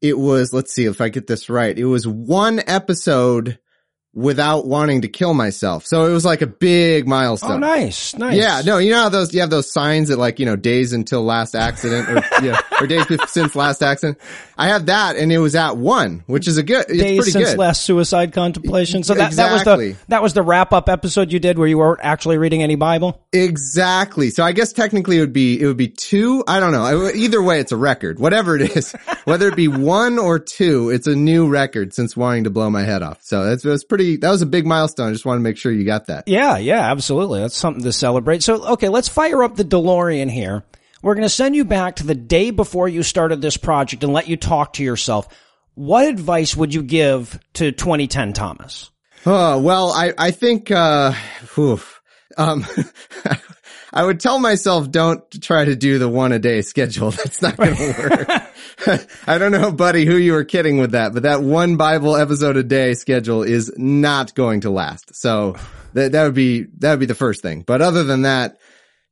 It was, let's see if I get this right. It was one episode without wanting to kill myself. So it was like a big milestone. Oh, nice, nice. Yeah, no, you know how those, you have those signs that like, you know, days until last accident or, yeah, or days since last accident. I have that and it was at one, which is a good, it's Days since good. last suicide contemplation. So that, that was the that was the wrap up episode you did where you weren't actually reading any Bible. Exactly. So I guess technically it would be, it would be two. I don't know. Either way, it's a record, whatever it is, whether it be one or two, it's a new record since wanting to blow my head off. So that's, that's pretty, that was a big milestone. I just want to make sure you got that. Yeah, yeah, absolutely. That's something to celebrate. So, okay, let's fire up the DeLorean here. We're going to send you back to the day before you started this project and let you talk to yourself. What advice would you give to 2010 Thomas? Oh, well, I, I think, uh, whew, um, I would tell myself don't try to do the one a day schedule. That's not going to work. I don't know, buddy, who you were kidding with that, but that one Bible episode a day schedule is not going to last. So that, that would be, that would be the first thing. But other than that,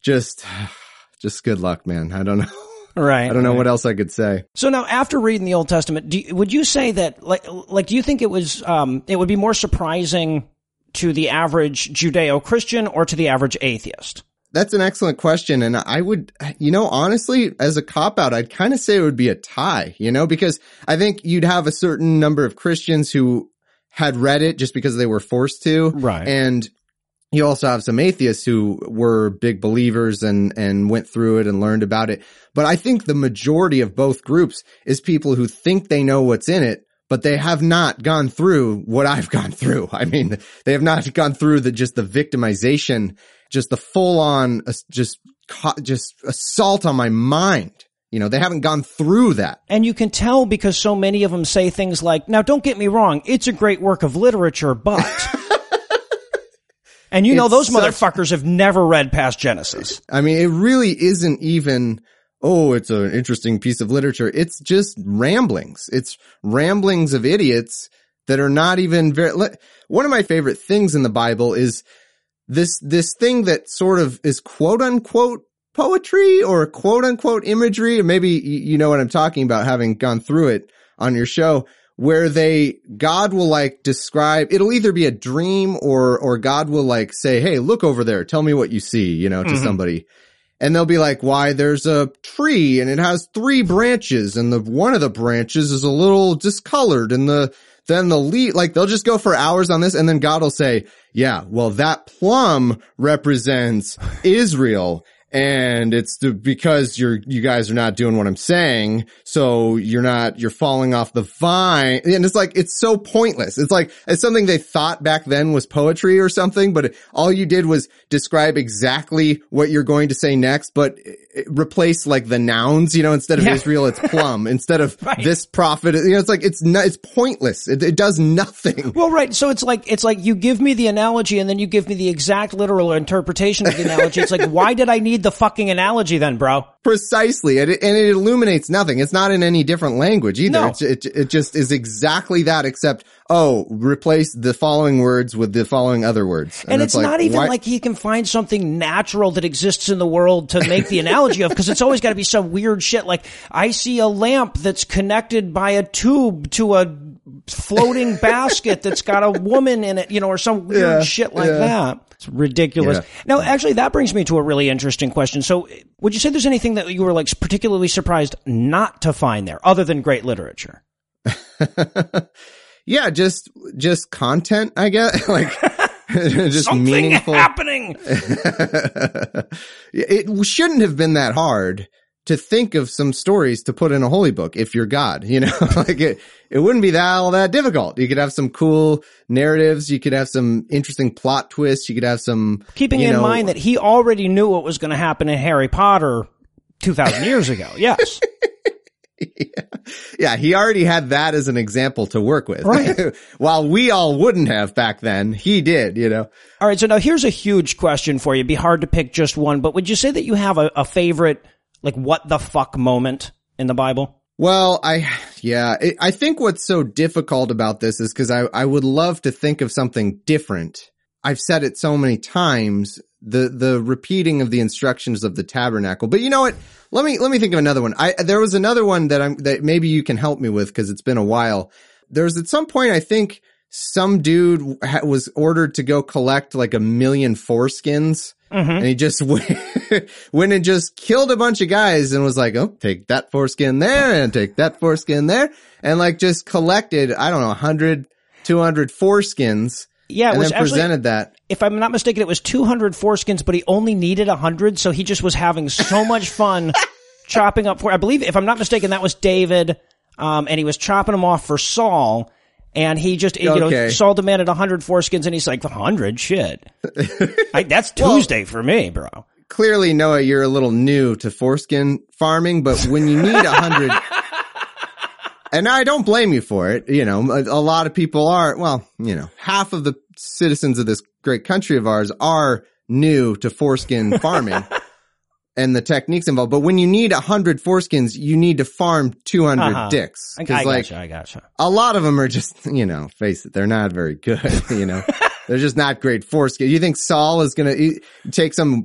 just, just good luck, man. I don't know. Right. I don't know what else I could say. So now, after reading the Old Testament, do you, would you say that, like, like, do you think it was, um, it would be more surprising to the average Judeo-Christian or to the average atheist? That's an excellent question. And I would, you know, honestly, as a cop out, I'd kind of say it would be a tie, you know, because I think you'd have a certain number of Christians who had read it just because they were forced to. Right. And you also have some atheists who were big believers and, and went through it and learned about it. But I think the majority of both groups is people who think they know what's in it, but they have not gone through what I've gone through. I mean, they have not gone through the, just the victimization, just the full on, uh, just, just assault on my mind. You know, they haven't gone through that. And you can tell because so many of them say things like, now don't get me wrong, it's a great work of literature, but. and you know, It's those such- motherfuckers have never read past Genesis. I mean, it really isn't even, oh, it's an interesting piece of literature. It's just ramblings. It's ramblings of idiots that are not even very, one of my favorite things in the Bible is this, this thing that sort of is quote unquote poetry or quote unquote imagery, or maybe you know what I'm talking about having gone through it on your show where they, God will like describe, it'll either be a dream or, or God will like say, Hey, look over there. Tell me what you see, you know, to Mhm. somebody. And they'll be like, why there's a tree and it has three branches and the one of the branches is a little discolored and the, then the leaf, like they'll just go for hours on this and then God will say, yeah, well that plum represents Israel and it's the, because you're, you guys are not doing what I'm saying. So you're not, you're falling off the vine. And it's like, it's so pointless. It's like, it's something they thought back then was poetry or something, but all you did was describe exactly what you're going to say next, but replace like the nouns, you know, instead of Yeah. Israel, it's plum. instead of this prophet, you know, it's like, it's not, it's pointless. It, it does nothing. Well, right. So it's like, it's like you give me the analogy and then you give me the exact literal interpretation of the analogy. It's like, why did I need the fucking analogy then, bro? Precisely. And it, and it illuminates nothing. It's not in any different language either. No. It's, it, it just is exactly that, except, oh, replace the following words with the following other words. And, it's, not even why- like he can find something natural that exists in the world to make the analogy of, because it's always got to be some weird shit. Like, I see a lamp that's connected by a tube to a floating basket that's got a woman in it, you know, or some weird Yeah, shit like yeah. that. It's ridiculous. Yeah. Now, actually, that brings me to a really interesting question. So, would you say there's anything that you were like particularly surprised not to find there, other than great literature? yeah, just, just content, I guess. like, just Something meaningful. happening. it shouldn't have been that hard to think of some stories to put in a holy book if you're God, you know, like it, it wouldn't be that all that difficult. You could have some cool narratives. You could have some interesting plot twists. You could have some Keeping in know- mind that he already knew what was going to happen in Harry Potter 2,000 years ago. Yes. yeah, he already had that as an example to work with. Right. While we all wouldn't have back then, he did, you know. All right. So now here's a huge question for you. It'd be hard to pick just one, but would you say that you have a, a favorite, like, what the fuck moment in the Bible? Well, I, yeah, it, I think what's so difficult about this is because I, I would love to think of something different. I've said it so many times, the, the repeating of the instructions of the tabernacle. But you know what? Let me, let me think of another one. I, there was another one that I'm, that maybe you can help me with because it's been a while. There was at some point, I think some dude ha- was ordered to go collect like a million foreskins. And he just went, went and just killed a bunch of guys and was like, oh, take that foreskin there and take that foreskin there. And like just collected, I don't know, 100, 200 foreskins. Yeah, and then actually- presented that. If I'm not mistaken, it was 200 foreskins, but he only needed 100, so he just was having so much fun chopping up for, I believe, if I'm not mistaken, that was David, um, and he was chopping them off for Saul, and he just, you know, Okay. Saul demanded 100 foreskins, and he's like, 100? Shit. I, that's Tuesday for me, bro. Clearly, Noah, you're a little new to foreskin farming, but when you need a hundred, and I don't blame you for it. You know, a, a lot of people are, well, you know, half of the citizens of this great country of ours are new to foreskin farming and the techniques involved. But when you need a hundred foreskins, you need to farm 200 Uh-huh. dicks. I, 'Cause, I like, gotcha, I gotcha. a lot of them are just, you know, face it, they're not very good, you know. They're just not great foreskin. You think Saul is going to take some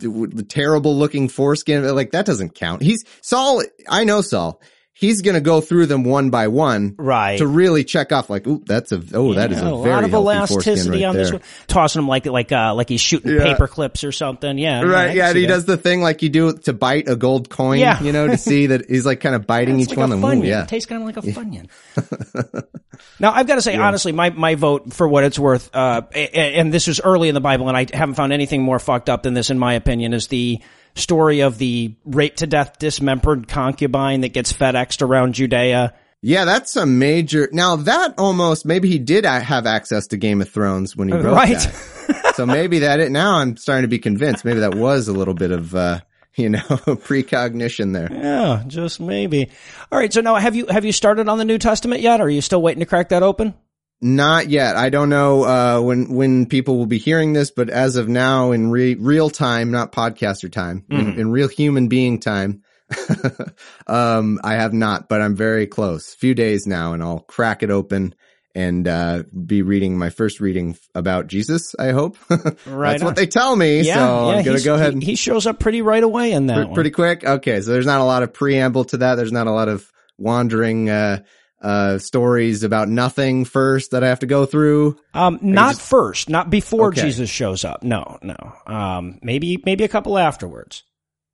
terrible looking foreskin? Like that doesn't count. He's Saul. I know Saul. He's going to go through them one by one, Right. To really check off, like, ooh, that's a oh, that is Yeah, a very lot of elasticity right on there. this one. Tossing him like like uh like he's shooting Yeah. paper clips or something. Yeah, I Right, yeah, and he that. does the thing like you do to bite a gold coin, Yeah. you know, to see that he's like kind of biting each like one. a and ooh, yeah. It tastes kind of like a funyun. now, I've got to say, honestly, my, my vote for what it's worth, uh, a- a- and this is early in the Bible, and I haven't found anything more fucked up than this, in my opinion, is the story of the raped to death, dismembered concubine that gets FedExed around Judea. Yeah, that's a major. Now that almost maybe he did have access to Game of Thrones when he wrote Right. that. so maybe that it. Now I'm starting to be convinced. Maybe that was a little bit of uh, you know precognition there. Yeah, just maybe. All right, so now have you have you started on the New Testament yet, or are you still waiting to crack that open? Not yet. I don't know uh, when when people will be hearing this, but as of now, in re- real time, not podcaster time, Mm-hmm. in, in real human being time, um, I have not. But I'm very close. Few days now, and I'll crack it open and uh, be reading my first reading about Jesus. I hope. Right That's on. what they tell me. Yeah, so yeah, I'm gonna go ahead he- and he shows up pretty right away in that pre- one. pretty quick. Okay, so there's not a lot of preamble to that. There's not a lot of wandering uh, uh, stories about nothing first that I have to go through. Um, not just- first, not before Okay. Jesus shows up. No, no. Um, maybe maybe a couple afterwards.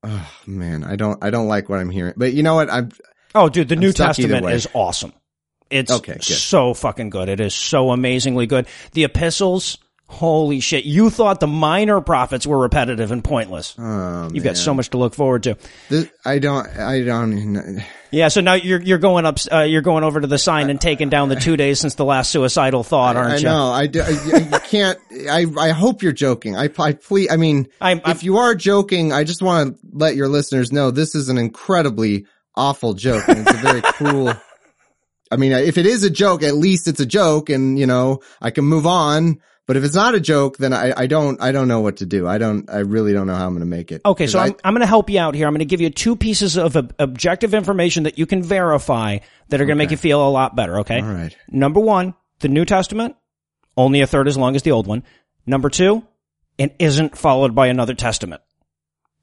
Oh man, I don't I don't like what I'm hearing. But you know what? I'm Oh, dude, the I'm New Testament is awesome. It's Okay, good. so fucking good. It is so amazingly good. The epistles, holy shit! You thought the minor profits were repetitive and pointless. oh, You've got so much to look forward to. This, I don't I don't Yeah, so now you're you're going up, uh, you're going over to the sign and taking down the two days since the last suicidal thought, aren't I you? know. I, do- I, I can't. I I hope you're joking. I I please. I mean, I'm- I'm- if you are joking, I just want to let your listeners know this is an incredibly awful joke, and it's a very cruel. I mean, if it is a joke, at least it's a joke, and you know I can move on. But if it's not a joke, then I, I don't I don't know what to do. I don't I really don't know how I'm going to make it. Okay, so I'm, I'm going to help you out here. I'm going to give you two pieces of ob- objective information that you can verify that are going to make you feel a lot better. Okay. All right. Number one, the New Testament, only a third as long as the old one. Number two, it isn't followed by another testament.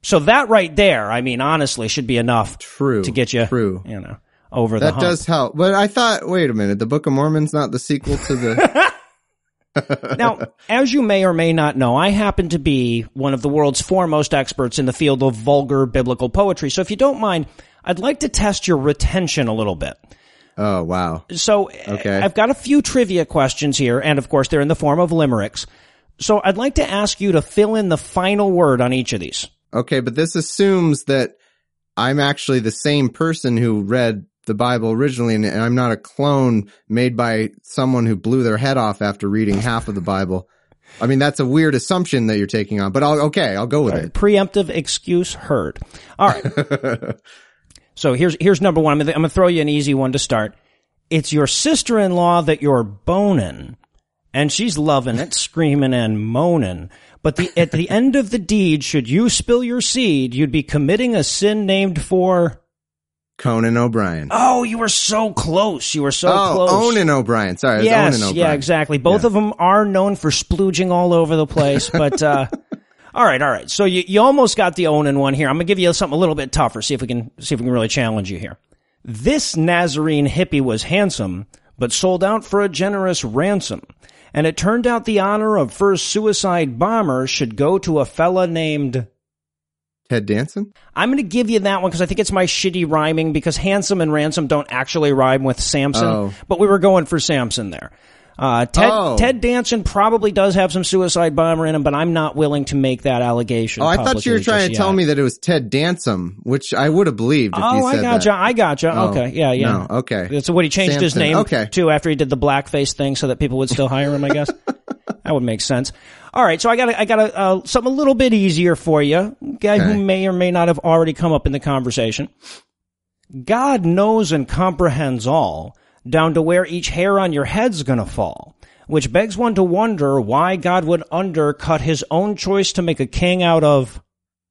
So that right there, I mean, honestly, should be enough True. to get you, True. you know, over the That does help. But I thought, wait a minute, the Book of Mormon's not the sequel to the. Now, as you may or may not know, I happen to be one of the world's foremost experts in the field of vulgar biblical poetry. So if you don't mind, I'd like to test your retention a little bit. oh wow. So Okay. I've got a few trivia questions here, and of course they're in the form of limericks. So I'd like to ask you to fill in the final word on each of these. Okay, but this assumes that I'm actually the same person who read the Bible originally, and, I'm not a clone made by someone who blew their head off after reading half of the Bible. I mean, that's a weird assumption that you're taking on, but I'll, okay, I'll go with it. Preemptive excuse heard. All right. so here's here's number one. I'm I'm gonna throw you an easy one to start. It's your sister-in-law that you're boning, and she's loving it, screaming and moaning. But the, at the end of the deed, should you spill your seed, you'd be committing a sin named for. Conan O'Brien. Oh, you were so close. You were so oh, close. Onan O'Brien. Sorry, yes, O'Brien. yeah, exactly. Both Yeah. of them are known for splooging all over the place, but uh, all right, all right. So you, you almost got the Onan one here. I'm gonna give you something a little bit tougher. See if we can see if we can really challenge you here. This Nazarene hippie was handsome, but sold out for a generous ransom. And it turned out the honor of first suicide bomber should go to a fella named. Ted Danson. I'm going to give you that one because I think it's my shitty rhyming because handsome and ransom don't actually rhyme with Samson. Oh. But we were going for Samson there. Uh, Ted, Oh. Ted Danson probably does have some suicide bomber in him, but I'm not willing to make that allegation. Oh, I thought you were trying to just tell me that it was Ted Danson, which I would have believed if you Oh, I gotcha. that. I gotcha. Oh, okay. Yeah, yeah. no, okay. So what he changed his name Okay. to after he did the blackface thing so that people would still hire him, I guess. that would make sense. All right. So I got a, I got a, uh, something a little bit easier for you. Guy Okay. who may or may not have already come up in the conversation. God knows and comprehends all down to where each hair on your head's gonna fall. Which begs one to wonder why God would undercut his own choice to make a king out of.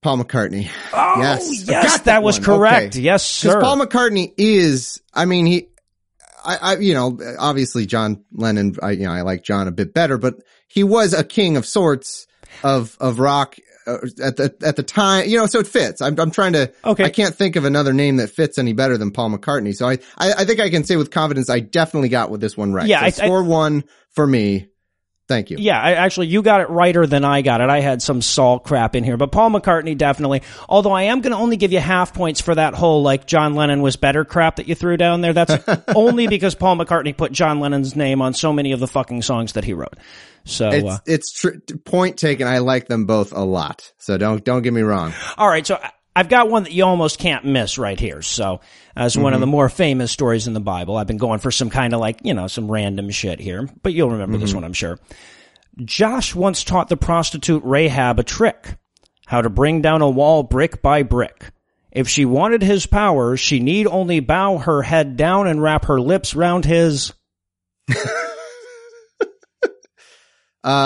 Paul McCartney. Oh, yes, yes, got that was correct. Okay. Yes, sir. Paul McCartney is, I mean, he, I, I, you know, obviously John Lennon, I, you know, I like John a bit better, but he was a king of sorts of, of rock uh, at the at the time, you know, so it fits. I'm I'm trying to. Okay. I can't think of another name that fits any better than Paul McCartney. So I I, I think I can say with confidence, I definitely got with this one right. Yeah, so I- I- score one for me. Thank you. Yeah, I, actually, you got it righter than I got it. I had some Saul crap in here, but Paul McCartney definitely. Although I am going to only give you half points for that whole like John Lennon was better crap that you threw down there. That's only because Paul McCartney put John Lennon's name on so many of the fucking songs that he wrote. So, It's uh, it's tr- point taken. I like them both a lot. So don't don't get me wrong. all right. So I've got one that you almost can't miss right here. So uh, as one of mm-hmm. the more famous stories in the Bible, I've been going for some kind of like, you know, some random shit here, but you'll remember this mm-hmm. one, I'm sure. Josh once taught the prostitute Rahab a trick. How to bring down a wall brick by brick. If she wanted his power, she need only bow her head down and wrap her lips round his. Uh,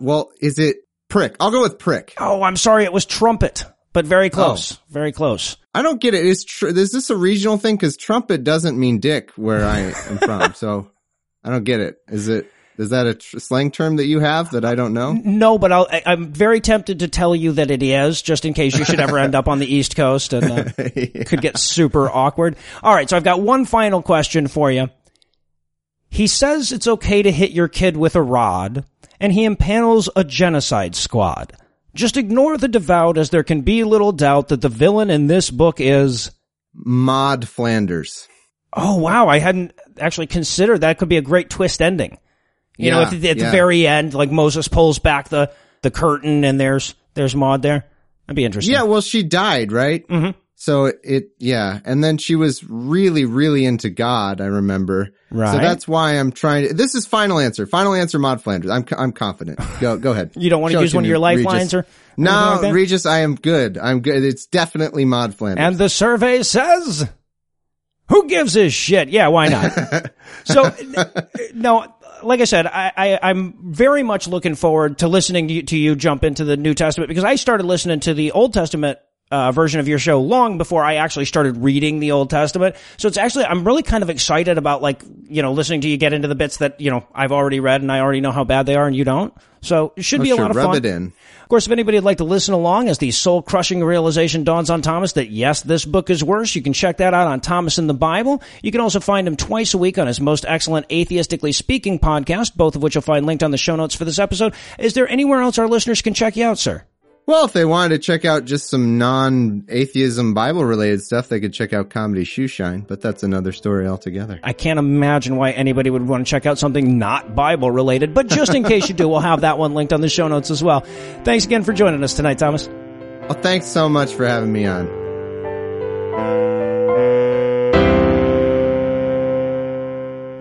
well, is it prick? I'll go with prick. Oh, I'm sorry, it was trumpet, but very close. Very close. I don't get it. Is tr- is this a regional thing? Because trumpet doesn't mean dick where I am from. So I don't get it. Is it? Is that a tr- slang term that you have that I don't know? No, but I'll, I, I'm very tempted to tell you that it is, just in case you should ever end up on the East Coast and uh, could get super awkward. All right, so I've got one final question for you. He says it's okay to hit your kid with a rod, and he impanels a genocide squad. Just ignore the devout, as there can be little doubt that the villain in this book is. Maud Flanders. Oh wow, I hadn't actually considered that could be a great twist ending. You know, Yeah, at, the, at the yeah. very end, like Moses pulls back the the curtain and there's there's Maud there. That'd be interesting. Yeah, well, she died, right? Mm-hmm. So it, yeah, and then she was really, really into God. I remember. Right. So that's why I'm trying to. This is final answer. Final answer. Maud Flanders. I'm I'm confident. Go go ahead. You don't want to Show use one of your lifelines or no, like? Regis. I am good. I'm good. It's definitely Maud Flanders. And the survey says, who gives a shit? Yeah, why not? so, no, like I said, I, I, I'm very much looking forward to listening to you, to you jump into the New Testament because I started listening to the Old Testament uh, version of your show long before I actually started reading the Old Testament. So it's actually, I'm really kind of excited about like, you know, listening to you get into the bits that, you know, I've already read and I already know how bad they are and you don't. So it should be a lot of rub fun. it in. Of course, if anybody would like to listen along as the soul crushing realization dawns on Thomas that yes, this book is worse, you can check that out on Thomas in the Bible. You can also find him twice a week on his most excellent atheistically speaking podcast, both of which you'll find linked on the show notes for this episode. Is there anywhere else our listeners can check you out, sir? Well, if they wanted to check out just some non-atheism Bible related stuff, they could check out Comedy Shoeshine, but that's another story altogether. I can't imagine why anybody would want to check out something not Bible related, but just in case you do, we'll have that one linked on the show notes as well. Thanks again for joining us tonight, Thomas. Well, thanks so much for having me on.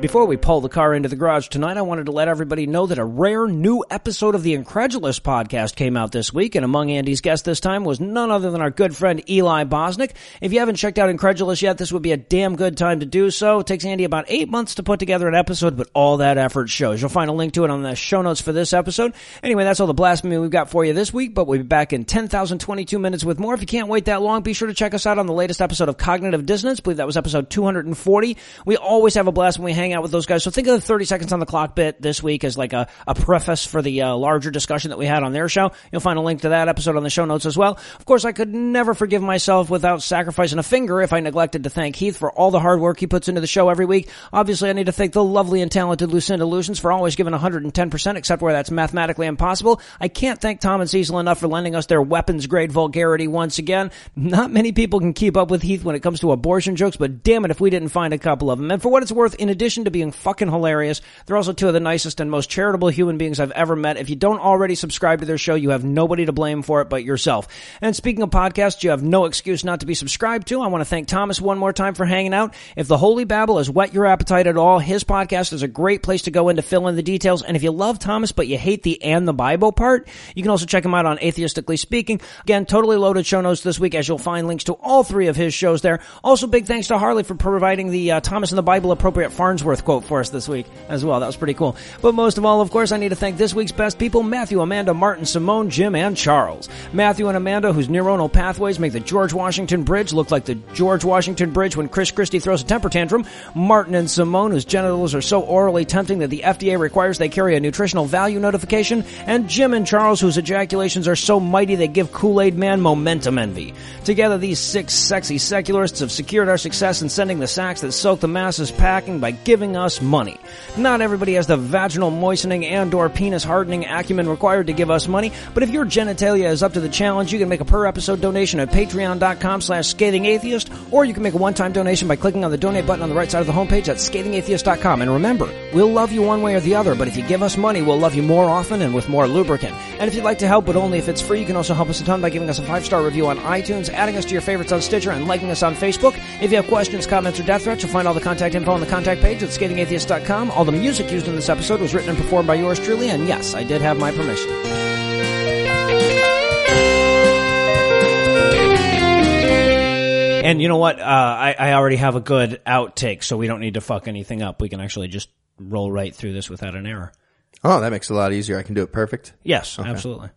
Before we pull the car into the garage tonight, I wanted to let everybody know that a rare new episode of the Incredulous podcast came out this week, and among Andy's guests this time was none other than our good friend Eli Bosnick. If you haven't checked out Incredulous yet, this would be a damn good time to do so. It takes Andy about eight months to put together an episode, but all that effort shows. You'll find a link to it on the show notes for this episode. Anyway, that's all the blasphemy we've got for you this week, but we'll be back in 10,022 minutes with more. If you can't wait that long, be sure to check us out on the latest episode of Cognitive Dissonance. I believe that was episode 240. We always have a blast when we hang out with those guys. So think of the 30 seconds on the clock bit this week as like a, a preface for the uh, larger discussion that we had on their show. You'll find a link to that episode on the show notes as well. Of course, I could never forgive myself without sacrificing a finger if I neglected to thank Heath for all the hard work he puts into the show every week. Obviously, I need to thank the lovely and talented Lucinda Lucians for always giving 110%, except where that's mathematically impossible. I can't thank Tom and Cecil enough for lending us their weapons grade vulgarity once again. Not many people can keep up with Heath when it comes to abortion jokes, but damn it if we didn't find a couple of them. And for what it's worth, in addition to being fucking hilarious, they're also two of the nicest and most charitable human beings I've ever met. If you don't already subscribe to their show, you have nobody to blame for it but yourself. And speaking of podcasts, you have no excuse not to be subscribed to. I want to thank Thomas one more time for hanging out. If the Holy Babble has whet your appetite at all, his podcast is a great place to go in to fill in the details. And if you love Thomas but you hate the and the Bible part, you can also check him out on Atheistically Speaking. Again, totally loaded show notes this week as you'll find links to all three of his shows there. Also, big thanks to Harley for providing the uh, Thomas and the Bible appropriate Farnsworth Ellsworth quote for us this week as well. That was pretty cool. But most of all, of course, I need to thank this week's best people, Matthew, Amanda, Martin, Simone, Jim, and Charles. Matthew and Amanda, whose neuronal pathways make the George Washington Bridge look like the George Washington Bridge when Chris Christie throws a temper tantrum. Martin and Simone, whose genitals are so orally tempting that the FDA requires they carry a nutritional value notification. And Jim and Charles, whose ejaculations are so mighty they give Kool-Aid Man momentum envy. Together, these six sexy secularists have secured our success in sending the sacks that soak the masses packing by giving us money. Not everybody has the vaginal moistening and or penis hardening acumen required to give us money, but if your genitalia is up to the challenge, you can make a per episode donation at patreon.com slash scathingatheist, or you can make a one-time donation by clicking on the donate button on the right side of the homepage at scathingatheist.com. And remember, we'll love you one way or the other, but if you give us money, we'll love you more often and with more lubricant. And if you'd like to help, but only if it's free, you can also help us a ton by giving us a five-star review on iTunes, adding us to your favorites on Stitcher, and liking us on Facebook. If you have questions, comments, or death threats, you'll find all the contact info on the contact page at scathingatheist.com. All the music used in this episode was written and performed by yours truly, and yes, I did have my permission. And you know what? Uh, I, I already have a good outtake, so we don't need to fuck anything up. We can actually just roll right through this without an error. Oh, that makes it a lot easier. I can do it perfect. Yes, Okay. absolutely.